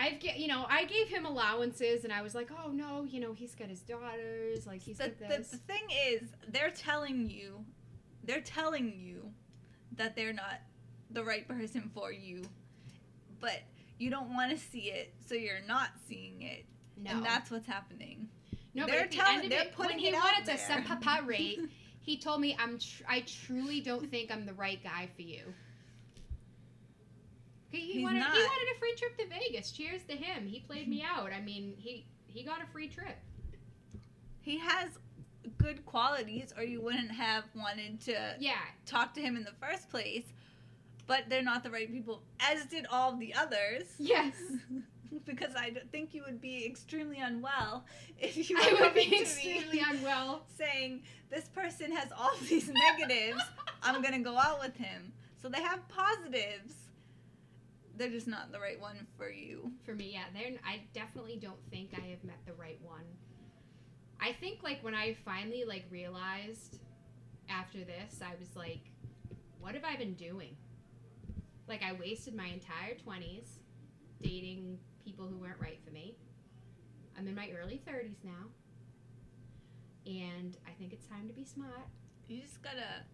I've get you know I gave him allowances and I was like oh no you know he's got his daughters like he's the, got the, this. the thing is, they're telling you, they're telling you that they're not the right person for you, but you don't want to see it, so you're not seeing it, no. and that's what's happening. No, They're but the telling- end of they're it, when putting he it wanted to there. set papa rate, he told me I'm tr- I truly don't think I'm the right guy for you. He, he wanted not. he wanted a free trip to Vegas. Cheers to him. He played me out. I mean, he he got a free trip. He has good qualities, or you wouldn't have wanted to Yeah, talk to him in the first place. but they're not the right people, as did all the others. Yes. because I think you would be extremely unwell if you I would be extremely unwell. saying this person has all these negatives. I'm gonna go out with him. So they have positives. They're just not the right one for you. For me, yeah, they're, I definitely don't think I have met the right one. I think like when I finally like realized after this, I was like, what have I been doing? Like I wasted my entire 20s dating people who weren't right for me. I'm in my early 30s now. And I think it's time to be smart. You just gotta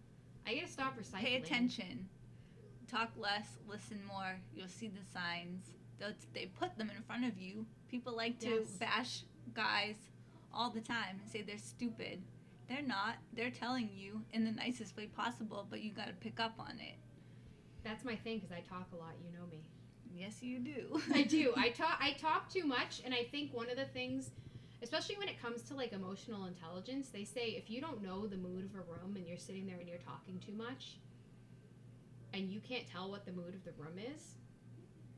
I gotta stop recycling. pay attention. Talk less, listen more. You'll see the signs. They'll, they put them in front of you. People like to Yes. bash guys all the time and say they're stupid. They're not. They're telling you in the nicest way possible, but you gotta pick up on it. That's my thing because I talk a lot. You know me. Yes, you do. I do. I talk. I talk too much, and I think one of the things, especially when it comes to like emotional intelligence, they say if you don't know the mood of a room and you're sitting there and you're talking too much, and you can't tell what the mood of the room is,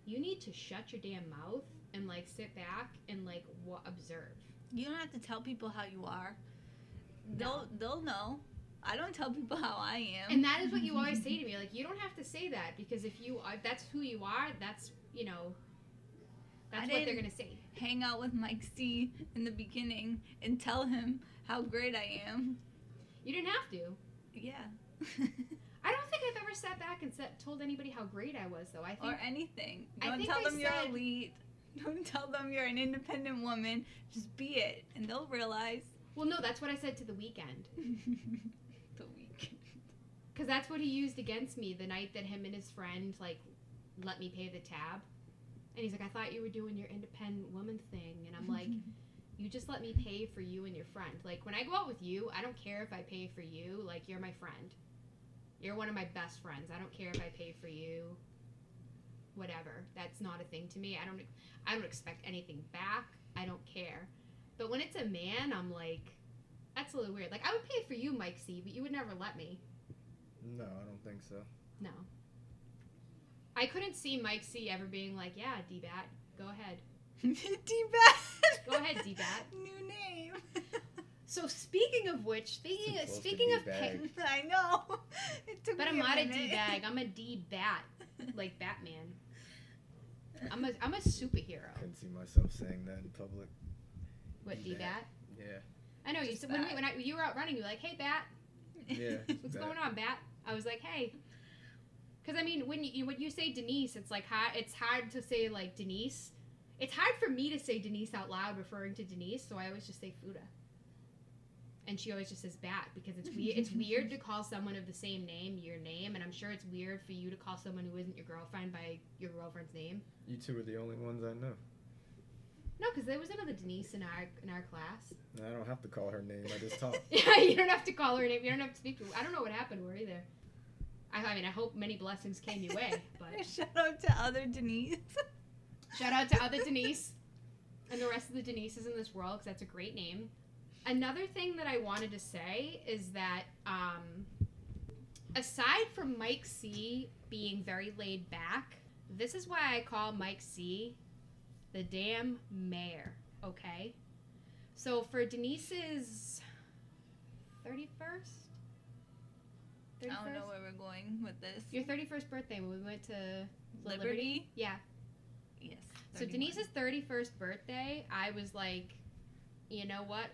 you need to shut your damn mouth and like sit back and like wa- observe. You don't have to tell people how you are. No. They'll they'll know. I don't tell people how I am. And that is what you always say to me. Like you don't have to say that because if you are, that's who you are. That's you know. That's I what they're gonna say. Hang out with Mike C in the beginning and tell him how great I am. You didn't have to. Yeah. I don't think I've ever sat back and said, told anybody how great I was, though. I think or anything. I Don't tell I them you're said- elite. Don't tell them you're an independent woman. Just be it, and they'll realize. Well, no, that's what I said to the weekend. the week. Because that's what he used against me the night that him and his friend, like, let me pay the tab. And he's like, I thought you were doing your independent woman thing. And I'm like, you just let me pay for you and your friend. Like, when I go out with you, I don't care if I pay for you. Like, you're my friend. You're one of my best friends. I don't care if I pay for you. Whatever. That's not a thing to me. I don't I don't expect anything back. I don't care. But when it's a man, I'm like, that's a little weird. Like, I would pay for you, Mike C, but you would never let me. No, I don't think so. No. I couldn't see Mike C ever being like, yeah, D-Bat, go ahead. D-Bat. Go ahead, D-Bat. New name. So speaking of which, speaking of, close speaking of D-bag. I know. It took but me I'm not a minute. D-bag. I'm a D-Bat, like Batman. I'm a I'm a superhero. I Couldn't see myself saying that in public. What D-Bat. D-Bat? Yeah. I know you Just said when, we, when I, you were out running, you were like, "Hey, Bat, Yeah. what's Bat. going on, Bat?" I was like, "Hey." Because I mean, when you when you say Denise, it's like hard, it's hard to say like Denise. It's hard for me to say Denise out loud, referring to Denise, so I always just say Fuda. And she always just says Bat because it's weird. it's weird to call someone of the same name your name, and I'm sure it's weird for you to call someone who isn't your girlfriend by your girlfriend's name. You two are the only ones I know. No, because there was another Denise in our in our class. I don't have to call her name. I just talk. Yeah, you don't have to call her name. You don't have to speak to her. I don't know what happened to her either. I, I mean, I hope many blessings came your way, but Shout out to other Denise. shout out to other Denise and the rest of the Denises in this world because that's a great name. Another thing that I wanted to say is that um, aside from Mike C being very laid back, this is why I call Mike C the damn mayor, okay? So for Denise's 31st? I don't know where we're going with this. Your 31st birthday when we went to the Liberty? Yeah. Yes. So Denise's 31st birthday, I was like, you know what?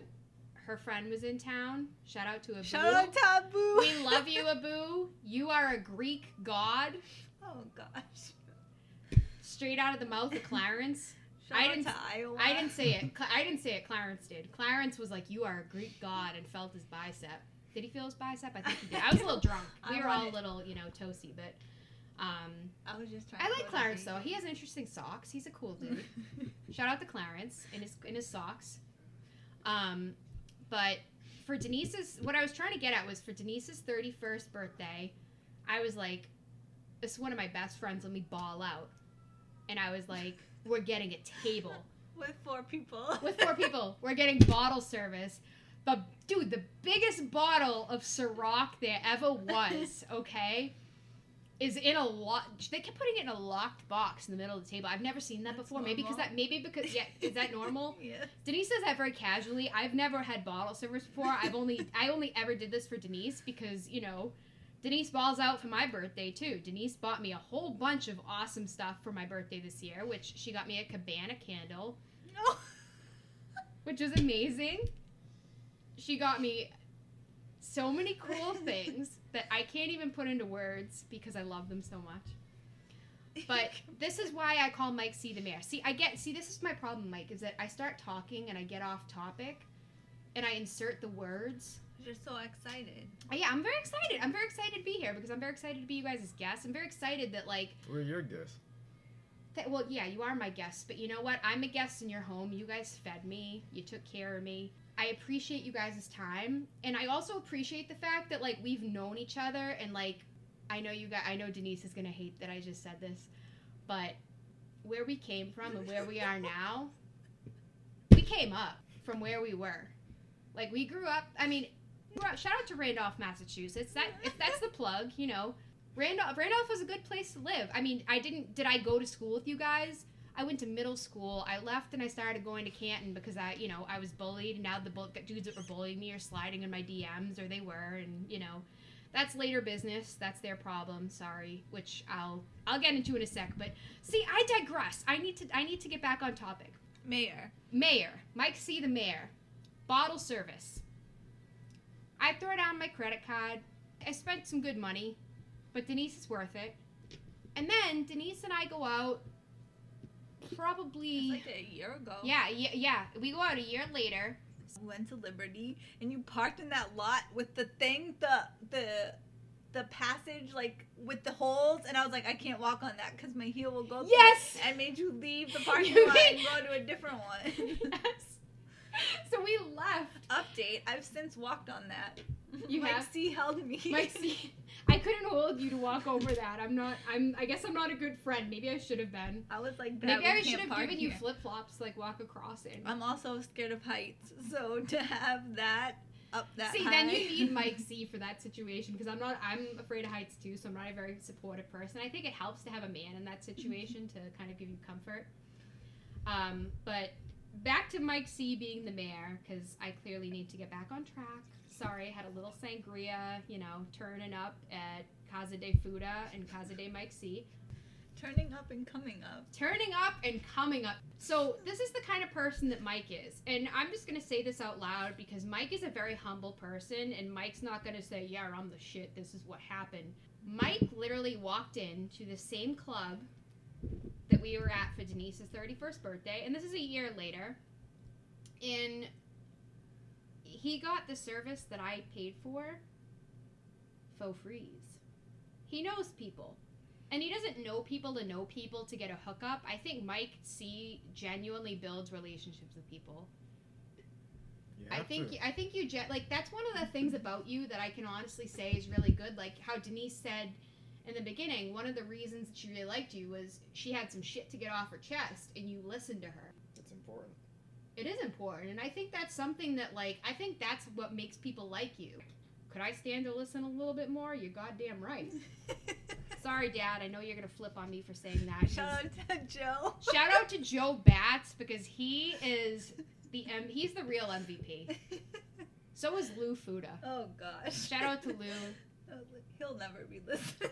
Her friend was in town. Shout out to Abu. Shout out to Abu. we love you, Abu. You are a Greek god, Oh gosh. straight out of the mouth of Clarence. Shout I out didn't- to Iowa. I didn't say it. I didn't say it. Clarence did. Clarence was like, "You are a Greek god," and felt his bicep. Did he feel his bicep? I think he did. I was a little drunk. We I were all a little, you know, toasty, but um, I was just trying. I like Clarence though. He has interesting socks. He's a cool dude. Shout out to Clarence in his in his socks. Um, but for Denise's, what I was trying to get at was for Denise's thirty first birthday, I was like, "This is one of my best friends. Let me ball out," and I was like, "We're getting a table with four people. with four people. We're getting bottle service." But, dude, the biggest bottle of Ciroc there ever was. Okay. Is in a lot. They kept putting it in a locked box in the middle of the table. I've never seen that That's before. Maybe because that. Maybe because yeah. Is that normal? Yeah. Denise says that very casually. I've never had bottle service before. I've only I only ever did this for Denise because you know, Denise balls out for my birthday too. Denise bought me a whole bunch of awesome stuff for my birthday this year, which she got me a cabana candle, No. which was amazing. She got me so many cool things that I can't even put into words because I love them so much. But this is why I call Mike C the mayor. See, I get see this is my problem, Mike, is that I start talking and I get off topic and I insert the words. You're so excited. Uh, yeah, I'm very excited. I'm very excited to be here because I'm very excited to be you guys' guests. I'm very excited that like We're your guests. that well, yeah, you are my guests, but you know what? I'm a guest in your home. You guys fed me. You took care of me. I appreciate you guys' time, and I also appreciate the fact that like we've known each other and like I know you guys I know Denise is to hate that I just said this, but where we came from and where we are now, we came up from where we were. Like we grew up, I mean, shout out to Randolph, Massachusetts. That if that's the plug, you know. Randolph Randolph was a good place to live. I mean, I didn't did I go to school with you guys? I went to middle school. I left and I started going to Canton because I, you know, I was bullied. And now the bull- dudes that were bullying me are sliding in my DMs, or they were, and you know, that's later business. That's their problem. Sorry, which I'll I'll get into in a sec. But see, I digress. I need to I need to get back on topic. Mayor. Mayor, Mike C. the mayor, bottle service. I throw down my credit card. I spent some good money, but Denise is worth it. And then Denise and I go out. Probably, like a year ago. yeah, yeah, yeah. We go out a year later. We went to Liberty and you parked in that lot with the thing, the the the passage like with the holes, and I was like, I can't walk on that because my heel will go. through. Yes! I made you leave the parking lot and go to a different one. yes. So we left. Update: I've since walked on that. You Mike have? C held me. Mike C. I couldn't hold you to walk over that. I'm not. I'm. I guess I'm not a good friend. Maybe I should have been. I was like, that. Maybe I should have given you flip flops like walk across in. I'm also scared of heights, so to have that up that See, high. then you need Mike C for that situation because I'm not. I'm afraid of heights too, so I'm not a very supportive person. I think it helps to have a man in that situation to kind of give you comfort. Um, but back to Mike C being the mayor because I clearly need to get back on track. Sorry, had a little sangria, you know, turning up at Casa de Fuda and Casa de Mike C. turning up and coming up. turning up and coming up. So this is the kind of person that Mike is, and I'm just gonna say this out loud because Mike is a very humble person, and Mike's not gonna say, "Yeah, I'm the shit. This is what happened." Mike literally walked in to the same club that we were at for Denise's 31st birthday, and this is a year later, and he got the service that I paid for faux freeze. He knows people and he doesn't know people to know people to get a hookup. I think Mike C genuinely builds relationships with people. I think to. I think you gen- like that's one of the things about you that I can honestly say is really good. Like how Denise said in the beginning, one of the reasons that she really liked you was she had some shit to get off her chest, and you listened to her. It's important. It is important, and I think that's something that like I think that's what makes people like you. Could I stand to listen a little bit more? You're goddamn right. Sorry, Dad. I know you're gonna flip on me for saying that Shout out to Joe. Shout out to Joe Bats because he is the M- he's the real MVP. So is Lou Fuda. oh gosh. Shout out to Lou. He'll never be listening.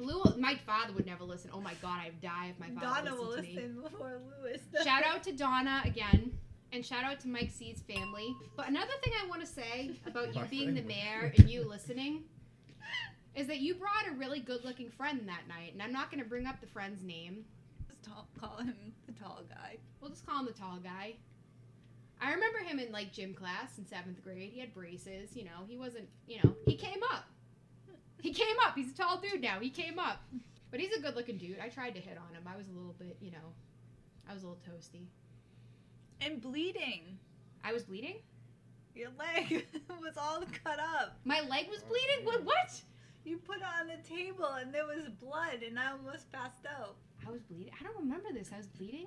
Lou, my father would never listen. Oh my god, I'd die if my father Donna will listened to me. listen before Lewis. Shout out to Donna again. And shout out to Mike C's family. But another thing I want to say about you My being the family. mayor and you listening is that you brought a really good looking friend that night. And I'm not going to bring up the friend's name. Just tall, call him the tall guy. We'll just call him the tall guy. I remember him in like gym class in seventh grade. He had braces, you know. He wasn't, you know, he came up. He came up. He's a tall dude now. He came up. But he's a good looking dude. I tried to hit on him. I was a little bit, you know, I was a little toasty. And bleeding. I was bleeding? Your leg was all cut up. My leg was bleeding? What? What? You put it on the table and there was blood and I almost passed out. I was bleeding. I don't remember this. I was bleeding.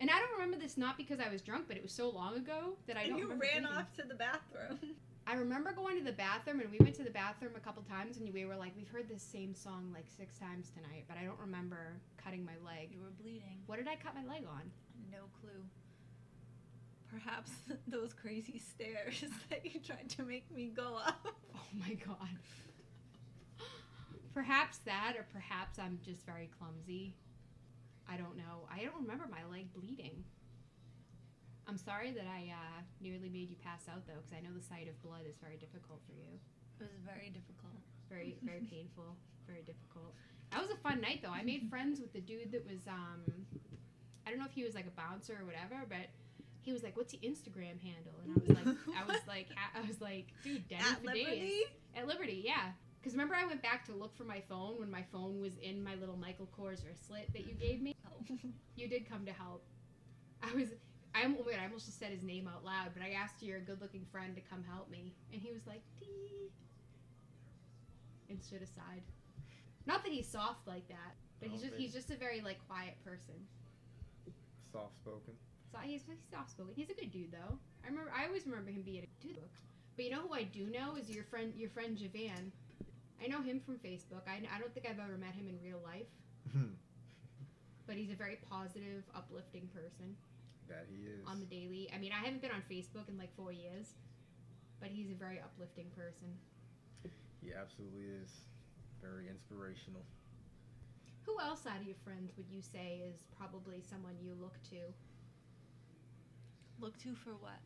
And I don't remember this not because I was drunk, but it was so long ago that I and don't remember. you ran bleeding. off to the bathroom. I remember going to the bathroom, and we went to the bathroom a couple times, and we were like, we've heard this same song like six times tonight, but I don't remember cutting my leg. You were bleeding. What did I cut my leg on? No clue. Perhaps those crazy stairs that you tried to make me go up. Oh my god. Perhaps that, or perhaps I'm just very clumsy. I don't know. I don't remember my leg bleeding. I'm sorry that I uh, nearly made you pass out though, because I know the sight of blood is very difficult for you. It was very difficult. Very, very painful. Very difficult. That was a fun night though. I made friends with the dude that was um, I don't know if he was like a bouncer or whatever, but he was like, "What's your Instagram handle?" And I was like, I was like, I was like, dude, Denny At for Liberty? days. At Liberty, yeah. Because remember, I went back to look for my phone when my phone was in my little Michael Kors wristlet that you gave me. Oh. You did come to help. I was, I almost, wait, I almost just said his name out loud, but I asked your good-looking friend to come help me, and he was like, "Dee," and stood aside. Not that he's soft like that, but he's just he's just a very like quiet person. Soft spoken. So he's he's soft spoken. He's a good dude though. I remember I always remember him being a dude. But you know who I do know is your friend your friend Javan. I know him from Facebook. I, I don't think I've ever met him in real life, hmm. but he's a very positive, uplifting person that he is. on the daily. I mean, I haven't been on Facebook in like four years, but he's a very uplifting person. he absolutely is. Very inspirational. Who else out of your friends would you say is probably someone you look to? Look to for what?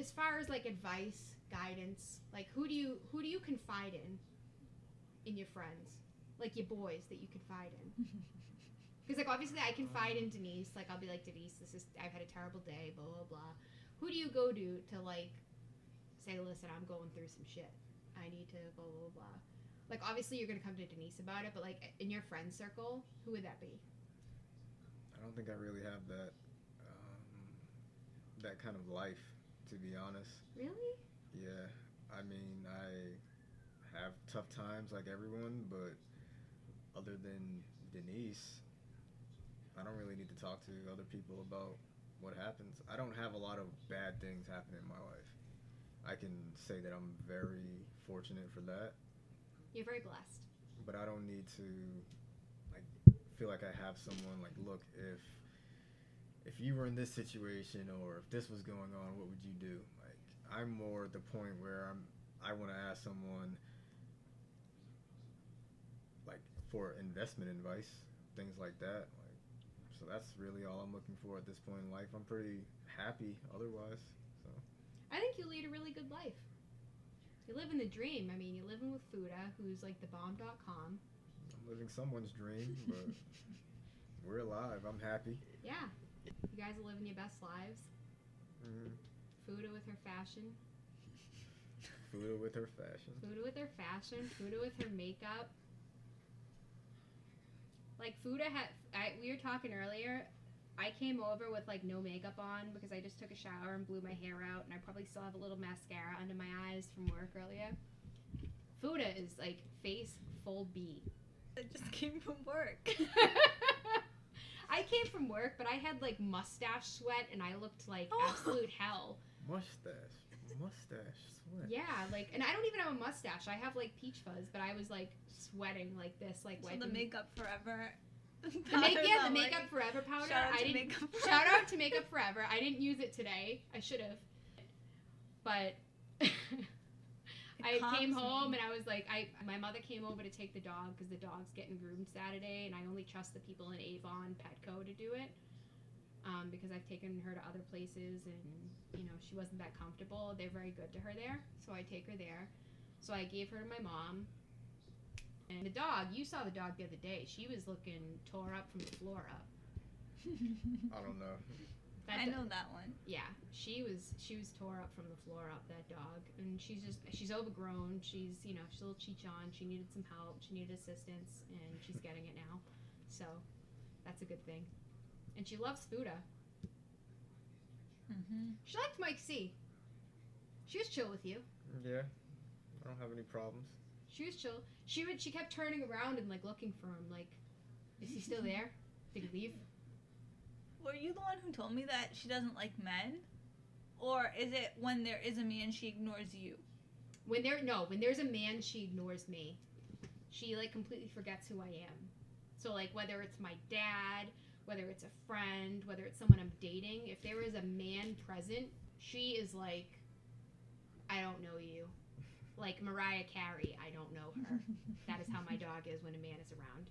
as far as like advice, guidance, like who do you who do you confide in in your friends? Like your boys that you confide in. Because like obviously I confide in Denise. Like I'll be like Denise, this is I've had a terrible day, blah blah blah. Who do you go to to like say, listen, I'm going through some shit. I need to blah blah blah. Like obviously you're gonna come to Denise about it, but like in your friend circle, who would that be? I don't think I really have that um, that kind of life, to be honest. Really? Yeah, I mean, I have tough times like everyone, but other than Denise, I don't really need to talk to other people about what happens. I don't have a lot of bad things happen in my life. I can say that I'm very fortunate for that, You're very blessed. but I don't need to like feel like I have someone like, look, if if you were in this situation or if this was going on, what would you do? Like I'm more at the point where I'm I want to ask someone like for investment advice, things like that. So that's really all I'm looking for at this point in life. I'm pretty happy otherwise. So I think you lead a really good life. You live in the dream. I mean, you're living with Fuda, who's like the bomb.com. I'm living someone's dream, but we're alive. I'm happy. Yeah. You guys are living your best lives. hmm Fuda with her fashion. Fuda with her fashion. Fuda with her fashion. Fuda with her makeup. Like Fuda had, I, we were talking earlier. I came over with like no makeup on because I just took a shower and blew my hair out, and I probably still have a little mascara under my eyes from work earlier. Fuda is like face full B. I just came from work. I came from work, but I had like mustache sweat and I looked like Oh. absolute hell. Mustache. Mustache. Sweat. Yeah, like, and I don't even have a mustache. I have like peach fuzz, but I was like sweating like this, like so wiping the makeup forever. The make, yeah, not the makeup working. forever powder. Shout out I to didn't. Makeup Shout out to Makeup Forever. I didn't use it today. I should have, but. I came home me. and I was like, I my mother came over to take the dog because the dog's getting groomed Saturday, and I only trust the people in Avon Petco to do it, um, because I've taken her to other places and you know she wasn't that comfortable. They're very good to her there, so I take her there. So I gave her to my mom. And the dog, you saw the dog the other day. She was looking tore up from the floor up. I don't know. That I do- know that one. yeah, she was she was tore up from the floor up. That dog, and she's just she's overgrown. She's you know she's a little cheech on. She needed some help. She needed assistance, and she's getting it now. So that's a good thing. And she loves Fuda. Mm-hmm. She liked Mike C. She was chill with you. Yeah. I don't have any problems. She was chill. She would she kept turning around and like looking for him. Like, is he still there? Did he leave? Were you the one who told me that she doesn't like men? or is it when there is a man she ignores you? When there no, when there's a man, she ignores me. She like completely forgets who I am. So like whether it's my dad, whether it's a friend, whether it's someone I'm dating, if there is a man present, she is like, I don't know you. Like Mariah Carey, I don't know her. that is how my dog is when a man is around.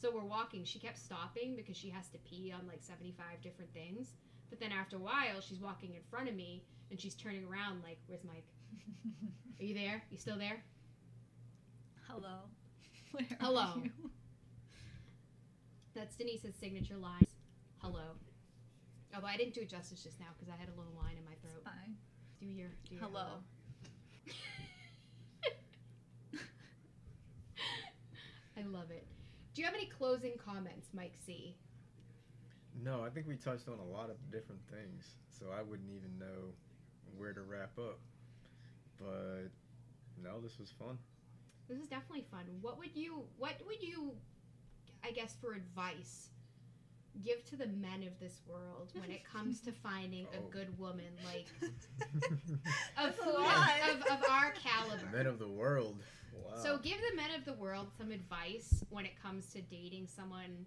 So we're walking. She kept stopping because she has to pee on like 75 different things. But then after a while, she's walking in front of me and she's turning around like, "Where's Mike? Are you there? You still there?" Hello. Where Hello. You? That's Denise's signature line. Hello. Although I didn't do it justice just now because I had a little line in my It's throat. fine. Do your, do your Hello. I love it. Do you have any closing comments, Mike C? No, I think we touched on a lot of different things, so I wouldn't even know where to wrap up. But no, this was fun. This is definitely fun. What would you what would you I guess for advice give to the men of this world when it comes to finding Oh. a good woman like of, That's a who- lot. of, of our caliber? Men of the world. Wow. So give the men of the world some advice when it comes to dating someone.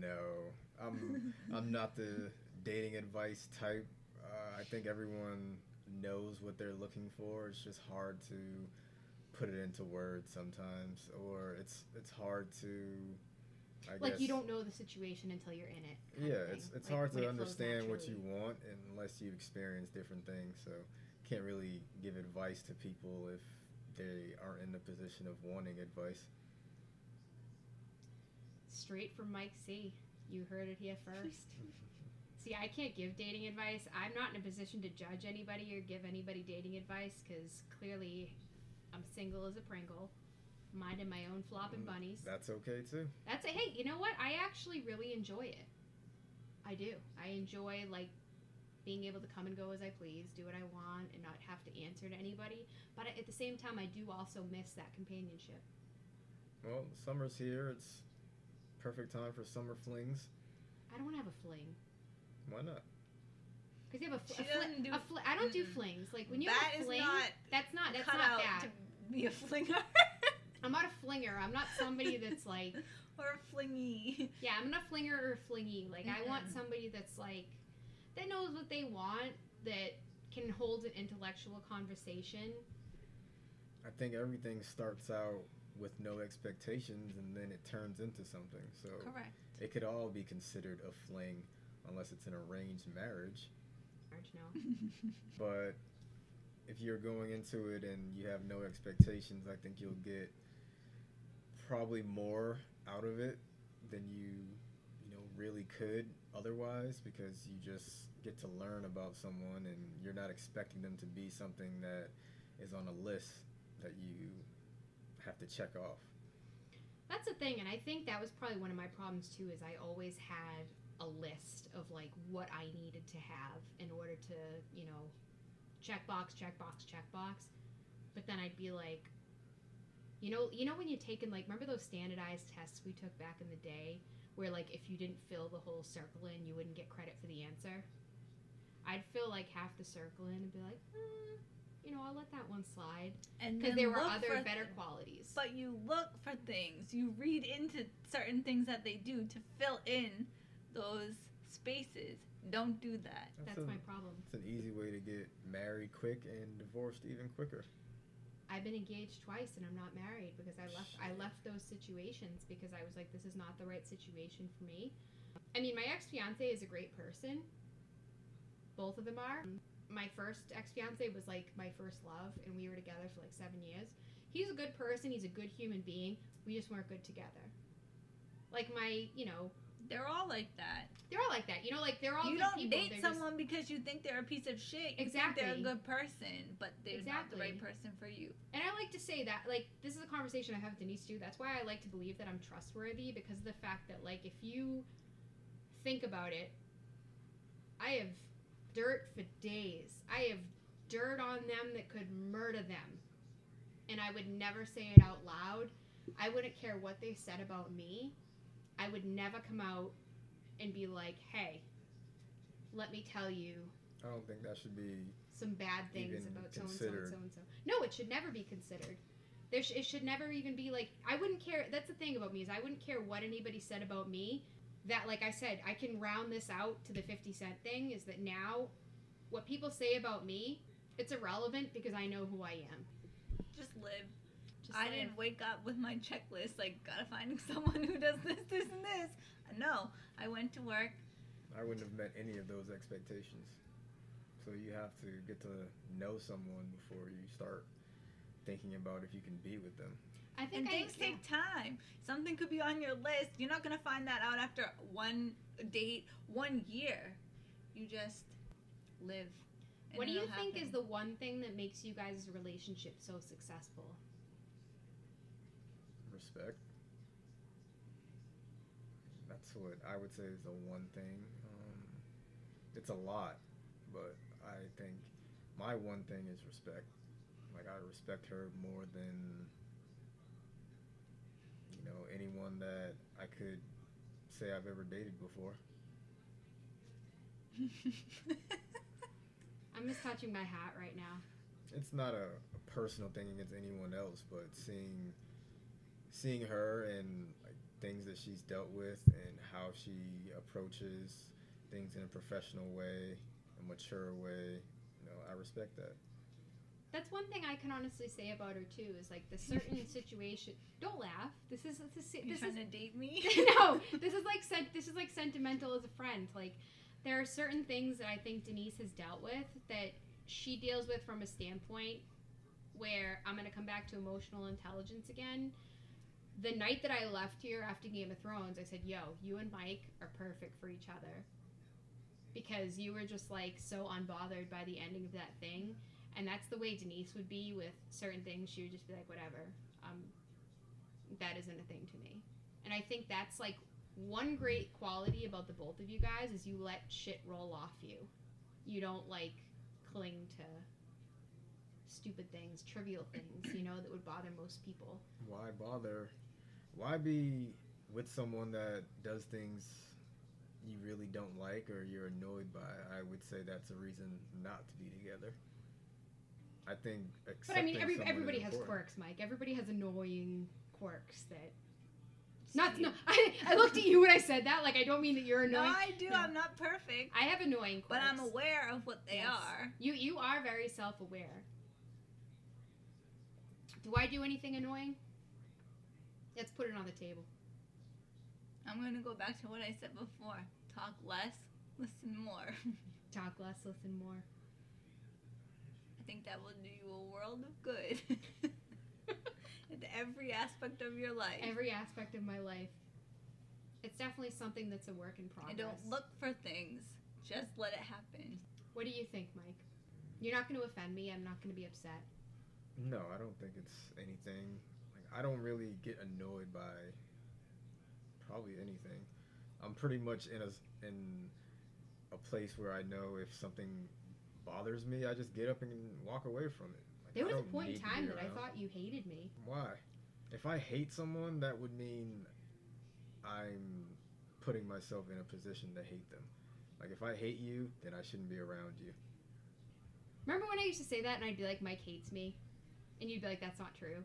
No, I'm I'm not the dating advice type. Uh, I think everyone knows what they're looking for. It's just hard to put it into words sometimes, or it's it's hard to. I Like guess, you don't know the situation until you're in it. Yeah, it's it's Like, hard to it understand what you want unless you experience different things. So can't really give advice to people if they aren't in the position of wanting advice. Straight from Mike C. You heard it here first. See, I can't give dating advice. I'm not in a position to judge anybody or give anybody dating advice because clearly I'm single as a Pringle, minding my own flopping Mm, bunnies. That's okay too. That's a hey, you know what? I actually really enjoy it. I do. I enjoy like being able to come and go as I please, do what I want, and not have to answer to anybody. But at the same time, I do also miss that companionship. Well, summer's here. It's perfect time for summer flings. I don't want to have a fling. Why not? Because you have a, fl- She a, fli- do- a fl- I don't do flings. Like when you That have a is fling, not that's not that's cut not out that. to be a flinger I'm not a flinger. I'm not somebody that's like, or a flingy. yeah, I'm not a flinger or a flingy. Like I want somebody that's like, that knows what they want, that can hold an intellectual conversation. I think everything starts out with no expectations and then it turns into something. So Correct. it could all be considered a fling unless it's an arranged marriage. Marriage no. But if you're going into it and you have no expectations, I think you'll get probably more out of it than you you know really could otherwise because you just get to learn about someone and you're not expecting them to be something that is on a list that you have to check off. That's the thing, and I think that was probably one of my problems too. Is I always had a list of like what I needed to have in order to, you know, check box, check box, check box. But then I'd be like, you know, you know when you taken like remember those standardized tests we took back in the day, where like if you didn't fill the whole circle in, you wouldn't get credit for the answer. I'd fill like half the circle in and be like, eh, you know, I'll let that one slide And because there were other for better th- qualities. But you look for things. You read into certain things that they do to fill in those spaces. Don't do that. That's a, my problem. It's an easy way to get married quick and divorced even quicker. I've been engaged twice and I'm not married because I left I left those situations because I was like this is not the right situation for me. I mean, my ex-fiance is a great person. Both of them are. My first ex-fiance was like my first love and we were together for like 7 years. He's a good person, he's a good human being. We just weren't good together. Like my, you know, They're all like that. they're all like that. You know, like they're all you don't people. date They're just- someone because you think they're a piece of shit. You think they're a good person, but they're not the right person for you. And I like to say that, like, this is a conversation I have with Denise too. That's why I like to believe that I'm trustworthy because of the fact that, like, if you think about it, I have dirt for days. I have dirt on them that could murder them. And I would never say it out loud. I wouldn't care what they said about me. I would never come out and be like, hey, let me tell you I don't think that should be. some bad things about so and so and so and so. No, it should never be considered. There, sh- it should never even be like I wouldn't care. That's the thing about me is I wouldn't care what anybody said about me. That, like I said, I can round this out to the fifty cent thing. Is that now, what people say about me, it's irrelevant because I know who I am. Just live. Just I didn't wake up with my checklist like gotta find someone who does this, this, and this. No, I went to work. I wouldn't have met any of those expectations. So you have to get to know someone before you start thinking about if you can be with them. I And think I, things yeah. take time. Something could be on your list. You're not gonna find that out after one date, one year. You just live. What do you it'll think is the one thing that makes you guys' relationship so successful? Respect. That's what I would say is the one thing. Um, it's a lot, but I think my one thing is respect. Like I respect her more than you know anyone that I could say I've ever dated before. I'm just touching my hat right now. it's not a, a personal thing against anyone else, but seeing seeing her and like things that she's dealt with and how she approaches things in a professional way, a mature way, you know, I respect that. That's one thing I can honestly say about her too. Is like the certain situation. Don't laugh. This is this is You this trying is to date me? no. This is like sen- this is like sentimental as a friend. Like there are certain things that I think Denise has dealt with that she deals with from a standpoint where I'm gonna come back to emotional intelligence again. The night that I left here after Game of Thrones, I said, "Yo, you and Mike are perfect for each other." Because you were just like so unbothered by the ending of that thing and that's the way Denise would be with certain things. She would just be like, whatever, um, that isn't a thing to me. And I think that's like one great quality about the both of you guys is you let shit roll off you. You don't like cling to stupid things, trivial things, you know, that would bother most people. Why bother? Why be with someone that does things you really don't like or you're annoyed by? I would say that's a reason not to be together. I think But I mean, every, everybody has important. quirks, Mike. Everybody has annoying quirks that. Not no. I, I looked at you when I said that. Like I don't mean that you're no, annoying. I do. No. I'm not perfect, I have annoying quirks, but. I'm aware of what they Yes. are. You you are very self aware. Do I do anything annoying? Let's put it on the table. I'm gonna go back to what I said before. Talk less, listen more. Talk less, listen more. I think that will do you a world of good. in every aspect of your life. Every aspect of my life. It's definitely something that's a work in progress. and don't look for things. Just let it happen. What do you think, Mike? You're not going to offend me. I'm not going to be upset. No, I don't think it's anything. I don't really get annoyed by probably anything. I'm pretty much in a in a place where I know if something bothers me, I just get up and walk away from it. Like, There was a point in time that I thought you hated me. Why? If I hate someone, that would mean I'm putting myself in a position to hate them. Like if I hate you, then I shouldn't be around you. Remember when I used to say that and I'd be like, Mike hates me? And you'd be like, that's not true.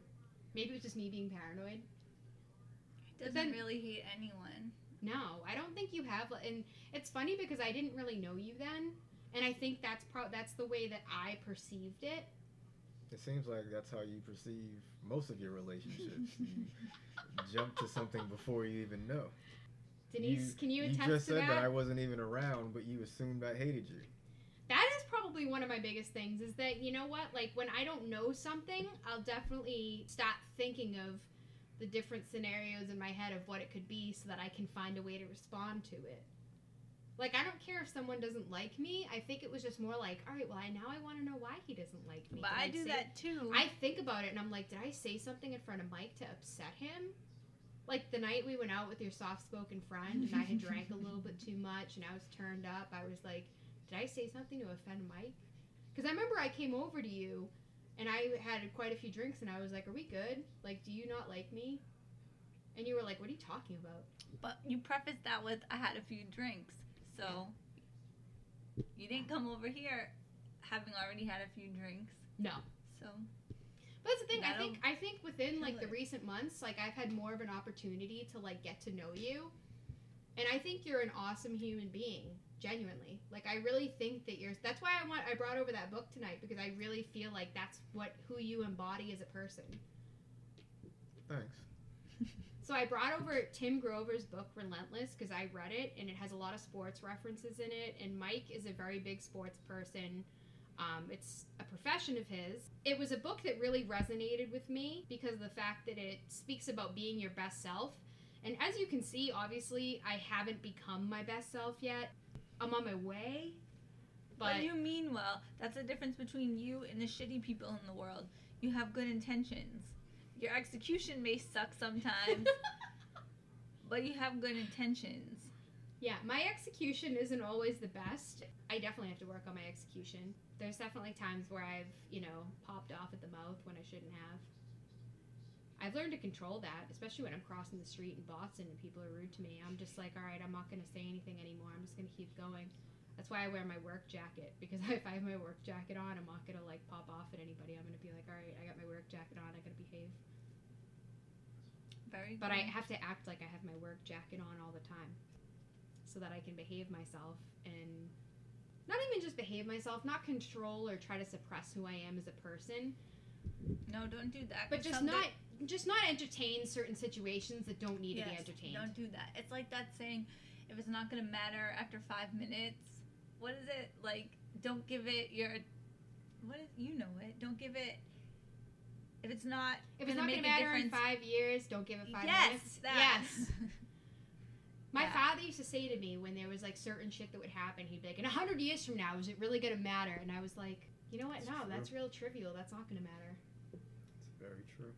Maybe it was just me being paranoid. He doesn't then- really hate anyone. No, I don't think you have. And it's funny because I didn't really know you then, and I think that's pro- that's the way that I perceived it. It seems like that's how you perceive most of your relationships. you jump to something before you even know. Denise, can you attest You just said that? that I wasn't even around, but you assumed I hated you. that is probably one of my biggest things. Is that you know what? Like when I don't know something, I'll definitely start thinking of the different scenarios in my head of what it could be, so that I can find a way to respond to it. Like I don't care if someone doesn't like me. I think it was just more like, all right, well, I now I want to know why he doesn't like me. But Did I do say- that too. I think about it and I'm like, did I say something in front of Mike to upset him? Like the night we went out with your soft spoken friend and I had drank a little bit too much and I was turned up, I was like, did I say something to offend Mike? Because I remember I came over to you and I had quite a few drinks and I was like, are we good? Like, do you not like me? And you were like, what are you talking about? but you prefaced that with I had a few drinks. So You didn't come over here having already had a few drinks, No. so But that's the thing. I think I think within like the recent months, like I've had more of an opportunity to like get to know you, and I think you're an awesome human being. Genuinely, like I really think that you're. That's why I want. I brought over that book tonight because I really feel like that's what who you embody as a person. Thanks. So I brought over Tim Grover's book Relentless because I read it and it has a lot of sports references in it. And Mike is a very big sports person. Um, it's a profession of his. It was a book that really resonated with me because of the fact that it speaks about being your best self. And as you can see, obviously, I haven't become my best self yet. I'm on my way. But what do you mean well? That's the difference between you and the shitty people in the world. You have good intentions. Your execution may suck sometimes, but you have good intentions. Yeah, my execution isn't always the best. I definitely have to work on my execution. There's definitely times where I've, you know, popped off at the mouth when I shouldn't have. I've learned to control that, especially when I'm crossing the street in Boston and people are rude to me. I'm just like, all right, I'm not going to say anything anymore. I'm just going to keep going. That's why I wear my work jacket because if I have my work jacket on, I'm not going to like pop off at anybody. I'm going to be like, all right, I got my work jacket on. I got to behave. Very But I have to act like I have my work jacket on all the time so that I can behave myself and not even just behave myself, not control or try to suppress who I am as a person, no, don't do that. but just something- not just not entertain certain situations that don't need to be entertained. Don't do that. It's like that saying, if it's not gonna matter after five minutes, what is it like? Don't give it your, what is you know it? Don't give it. If it's not if it's gonna not going to matter in five years, don't give it five yes, minutes. that. Yes. My Yeah. father used to say to me when there was like certain shit that would happen, he'd be like, "In a hundred years from now, is it really gonna matter?" And I was like, "You know what? It's No, true. that's real trivial. That's not gonna matter." It's very true.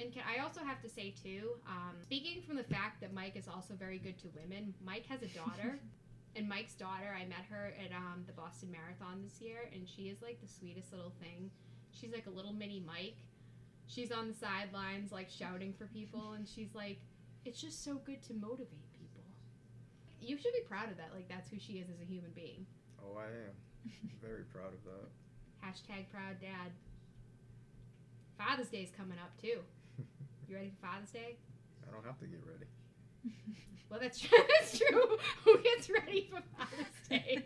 And can, I also have to say too, um, speaking from the fact that Mike is also very good to women, Mike has a daughter, and Mike's daughter, I met her at um, the Boston Marathon this year, and she is like the sweetest little thing. She's like a little mini Mike. She's on the sidelines, like shouting for people, and she's like, "It's just so good to motivate people." You should be proud of that. Like that's who she is as a human being. Oh, I am. very proud of that. Hashtag proud dad. Father's Day's coming up too. You ready for Father's Day? I don't have to get ready. Well, that's true. That's true. Who gets ready for Father's Day?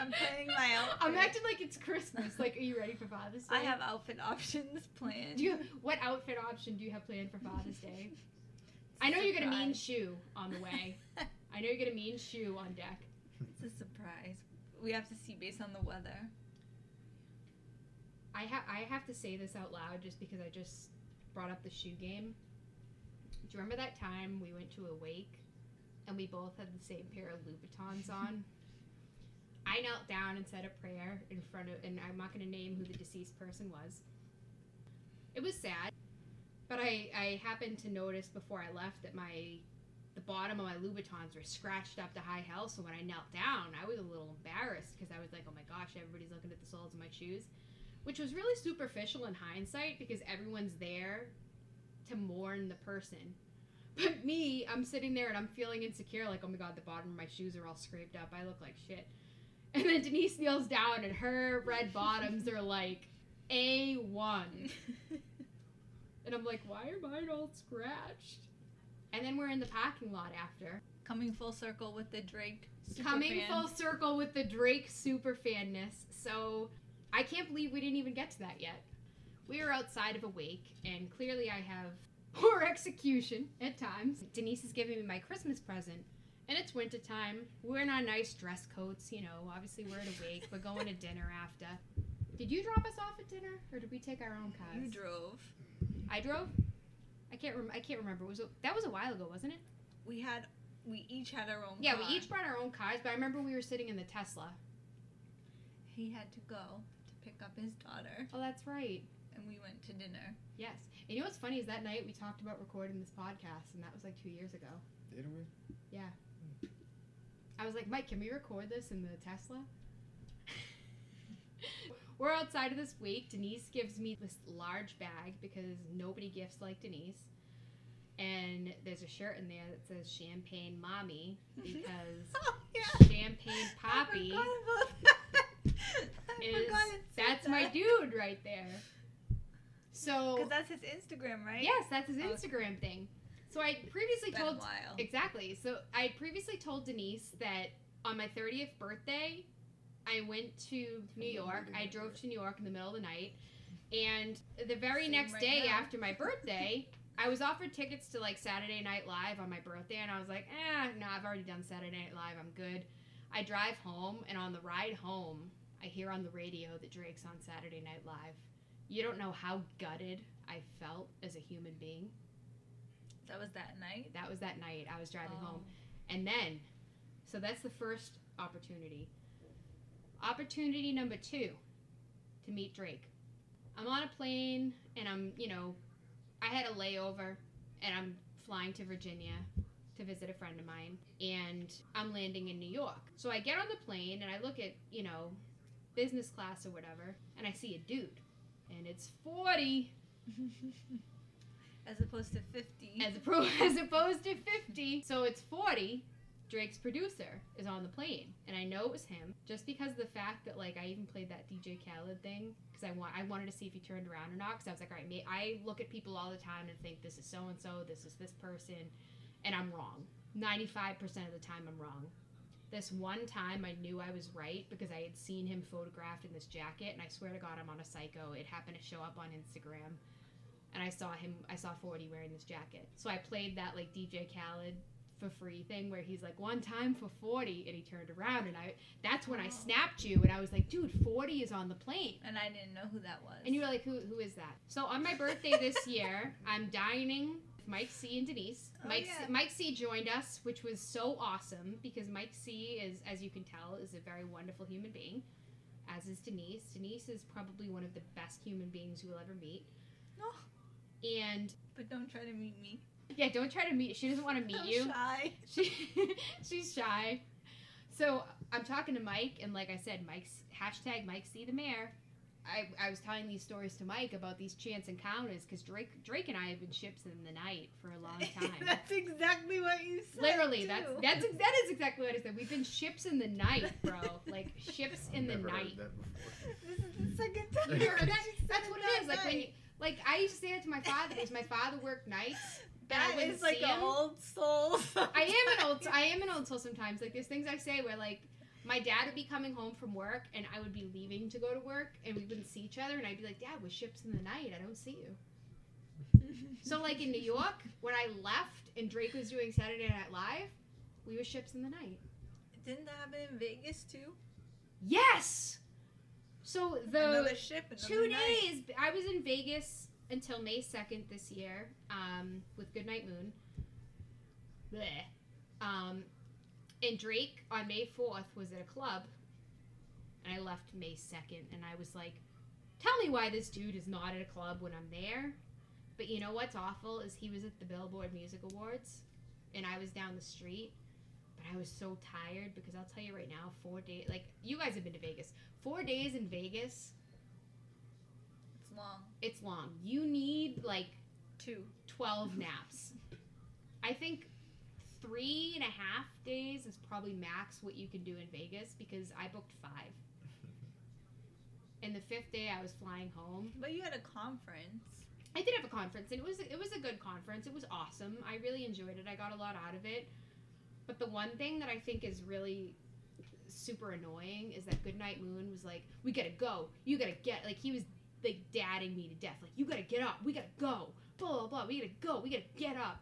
I'm planning my outfit. I'm acting like it's Christmas. Like, are you ready for Father's Day? I have outfit options planned. Do you? What outfit option do you have planned for Father's Day? I know you're gonna mean shoe on the way. I know you're gonna mean shoe on deck. it's a surprise. We have to see based on the weather. I have I have to say this out loud just because I just brought up the shoe game. Do you remember that time we went to a wake and we both had the same pair of Louboutins on? I knelt down and said a prayer in front of, and I'm not going to name who the deceased person was. It was sad, but I I happened to notice before I left that my the bottom of my Louboutins were scratched up to high hell. So when I knelt down, I was a little embarrassed because I was like, oh my gosh, everybody's looking at the soles of my shoes which was really superficial in hindsight because everyone's there to mourn the person. But me, I'm sitting there and I'm feeling insecure, like, oh my god, the bottom of my shoes are all scraped up. I look like shit. And then Denise kneels down and her red bottoms are like A1. And I'm like, why are mine all scratched? And then we're in the parking lot after. Coming full circle with the Drake. Coming fan. full circle with the Drake super fanness. So I can't believe we didn't even get to that yet. We are outside of a wake, and clearly I have poor execution at times. Denise is giving me my Christmas present, and it's wintertime. We're in our nice dress coats, you know. Obviously, we're at a wake. We're going to dinner after. Did you drop us off at dinner, or did we take our own cars? You drove. I drove. I can't. Rem- I can't remember. Was it, that was a while ago, wasn't it? We had. We each had our own. Cars. Yeah, car. we each brought our own cars, but I remember we were sitting in the Tesla. He had to go up his daughter, Oh, that's right. and we went to dinner. Yes. And you know what's funny is that night we talked about recording this podcast, and that was like two years ago. Did we? Yeah. Hmm. I was like, Mike, can we record this in the Tesla? We're outside of this week. Denise gives me this large bag because nobody gifts like Denise. and there's a shirt in there that says Champagne Mommy because Oh, yeah. Champagne Papi I forgot about that. I is forgot it said that's my dude right there. So Because that's his Instagram, right? yes, that's his Okay. Instagram thing. So I previously told exactly. So I previously told Denise that on my 30th birthday, I went to New York. I drove to New York in the middle of the night, and the very Same next right day now. after my birthday. I was offered tickets to like Saturday Night Live on my birthday, and I was like, eh, no, I've already done Saturday Night Live. I'm good. I drive home, and on the ride home, I hear on the radio that Drake's on Saturday Night Live. You don't know how gutted I felt as a human being. That was that night. That was that night I was driving Oh. home. And then, so that's the first opportunity. Opportunity number two to meet Drake. I'm on a plane and I'm, you know, I had a layover and I'm flying to Virginia to visit a friend of mine and I'm landing in New York. So I get on the plane and I look at, you know, business class or whatever and I see a dude and it's 40 As opposed to 50. as, pro- as opposed to 50. So it's 40. Drake's producer is on the plane, and I know it was him just because of the fact that like I even played that DJ Khaled thing because I want I wanted to see if he turned around or not because I was like, all right, may- I look at people all the time and think this is so and so, this is this person, and I'm wrong. 95% of the time, I'm wrong. This one time, I knew I was right because I had seen him photographed in this jacket, and I swear to God, I'm on a psycho. It happened to show up on Instagram and I saw him. I saw Forty wearing this jacket. So I played that like DJ Khaled for free thing where he's like one time for Forty, and he turned around, and I. That's when I Oh. snapped you, and I was like, dude, Forty is on the plane. And I didn't know who that was. And you were like, who, who is that? So on my birthday this year, I'm dining Mike C and Denise. Oh, Mike, yeah. C, Mike C joined us, which was so awesome because Mike C is, as you can tell, is a very wonderful human being. As is Denise. Denise is probably one of the best human beings you will ever meet. Oh. And But don't try to meet me. yeah, don't try to meet. She doesn't want to meet I'm you. shy. She she's shy. So I'm talking to Mike, and like I said, Mike's hashtag Mike C the mayor. I, I was telling these stories to Mike about these chance encounters because Drake Drake and I have been ships in the night for a long time. that's exactly what you said. Literally, that's too. that's ex- that is exactly what I said. We've been ships in the night, bro. Like ships in the Never heard night. that before. This is the second time. That- that's what it is. that is. Like when you like I used to say it to my father because my father worked nights. and I That wouldn't like an old soul. I am an old. I am an old soul sometimes. Like there's things I say where like my dad would be coming home from work and I would be leaving to go to work and we wouldn't see each other and I'd be like, Dad, we're ships in the night. I don't see you. So like in New York, when I left and Drake was doing Saturday Night Live, we were ships in the night. Didn't that happen in Vegas too? Yes. So the another ship, another two night. days I was in Vegas until May second this year um, with Goodnight Moon. Bleh. Um, and Drake on May fourth was at a club, and I left May second, and I was like, "Tell me why this dude is not at a club when I'm there." But you know what's awful is he was at the Billboard Music Awards, and I was down the street. But I was so tired because I'll tell you right now, four days. Like you guys have been to Vegas, four days in Vegas It's long. it's long. You need like Two. 12 naps. I think three and a half days is probably max what you can do in Vegas because I booked five. And the fifth day I was flying home. But you had a conference. I did have a conference and it was it was a good conference. It was awesome. I really enjoyed it. I got a lot out of it. But the one thing that I think is really super annoying is that Goodnight Moon was like, "We gotta go. You gotta get." Like he was like dadding me to death. Like you gotta get up. We gotta go. Blah blah blah. We gotta go. We gotta get up.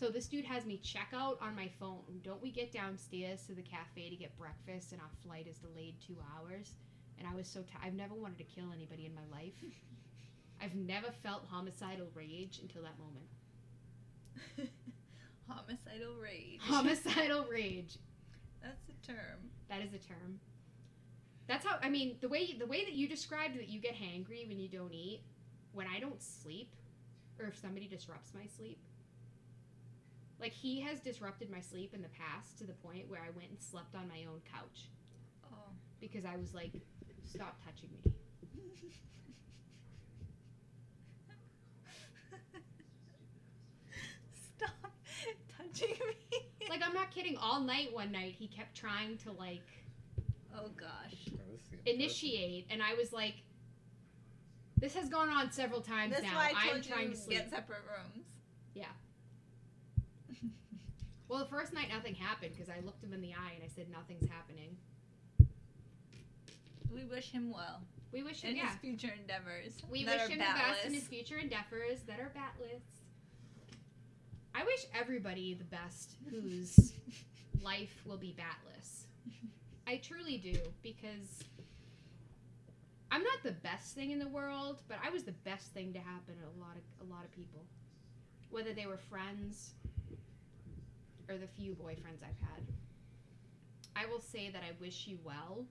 So this dude has me check out on my phone. Don't we get downstairs to the cafe to get breakfast and our flight is delayed two hours? And I was so tired. I've never wanted to kill anybody in my life. I've never felt homicidal rage until that moment. Homicidal rage. Homicidal rage. That's a term. That is a term. That's how I mean the way the way that you described that you get hangry when you don't eat, when I don't sleep, or if somebody disrupts my sleep. Like he has disrupted my sleep in the past to the point where I went and slept on my own couch Oh. because I was like, stop touching me. Stop touching me. like I'm not kidding. All night one night, he kept trying to like Oh gosh. This is getting initiate, and I was like, "This has gone on several times That's now. why I I'm told trying you to sleep." get separate rooms. Well, the first night nothing happened because I looked him in the eye and I said, "Nothing's happening." We wish him well We wish him, in yeah. his future endeavors. We wish him the best in his future endeavors that are batless. I wish everybody the best whose life will be batless. I truly do because I'm not the best thing in the world, but I was the best thing to happen to a lot of a lot of people. Whether they were friends or the few boyfriends I've had. I will say that I wish you well.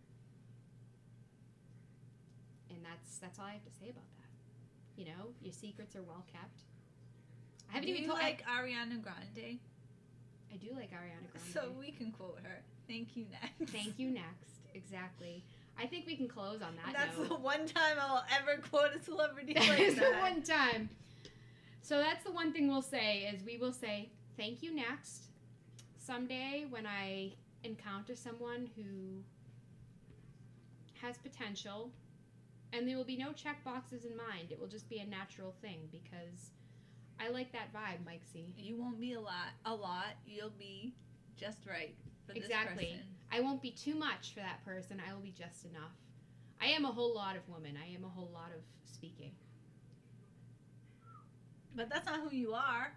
And that's that's all I have to say about that. You know, your secrets are well kept. I haven't Do even you told like Ariana Grande? I, I do like Ariana Grande. So we can quote her. Thank you next. Thank you next. Exactly. I think we can close on that That's note. the one time I'll ever quote a celebrity That like is the one time. So that's the one thing we'll say is we will say thank you next. Someday when I encounter someone who has potential and there will be no check boxes in mind. It will just be a natural thing because I like that vibe, Mike C. You won't be a lot. A lot. You'll be just right for Exactly. this person. I won't be too much for that person. I will be just enough. I am a whole lot of woman. I am a whole lot of speaking. But that's not who you are.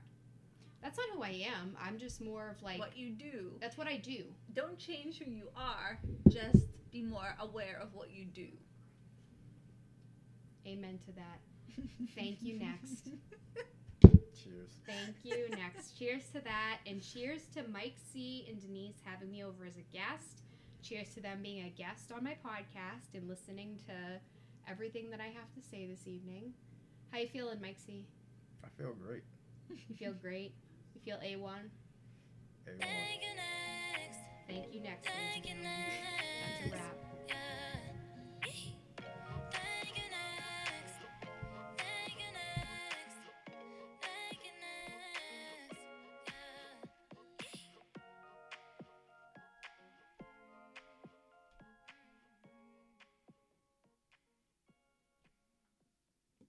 That's not who I am. I'm just more of like what you do. that's what I do. Don't change who you are. Just be more aware of what you do. Amen to that. Thank you, next. Cheers. Thank you. Next. Cheers to that. And cheers to Mike C. and Denise having me over as a guest. Cheers to them being a guest on my podcast and listening to everything that I have to say this evening. How you feeling, Mike C? I feel great. You feel great? You feel A1? A1. Thank you, next. ladies and gentlemen. That's a wrap.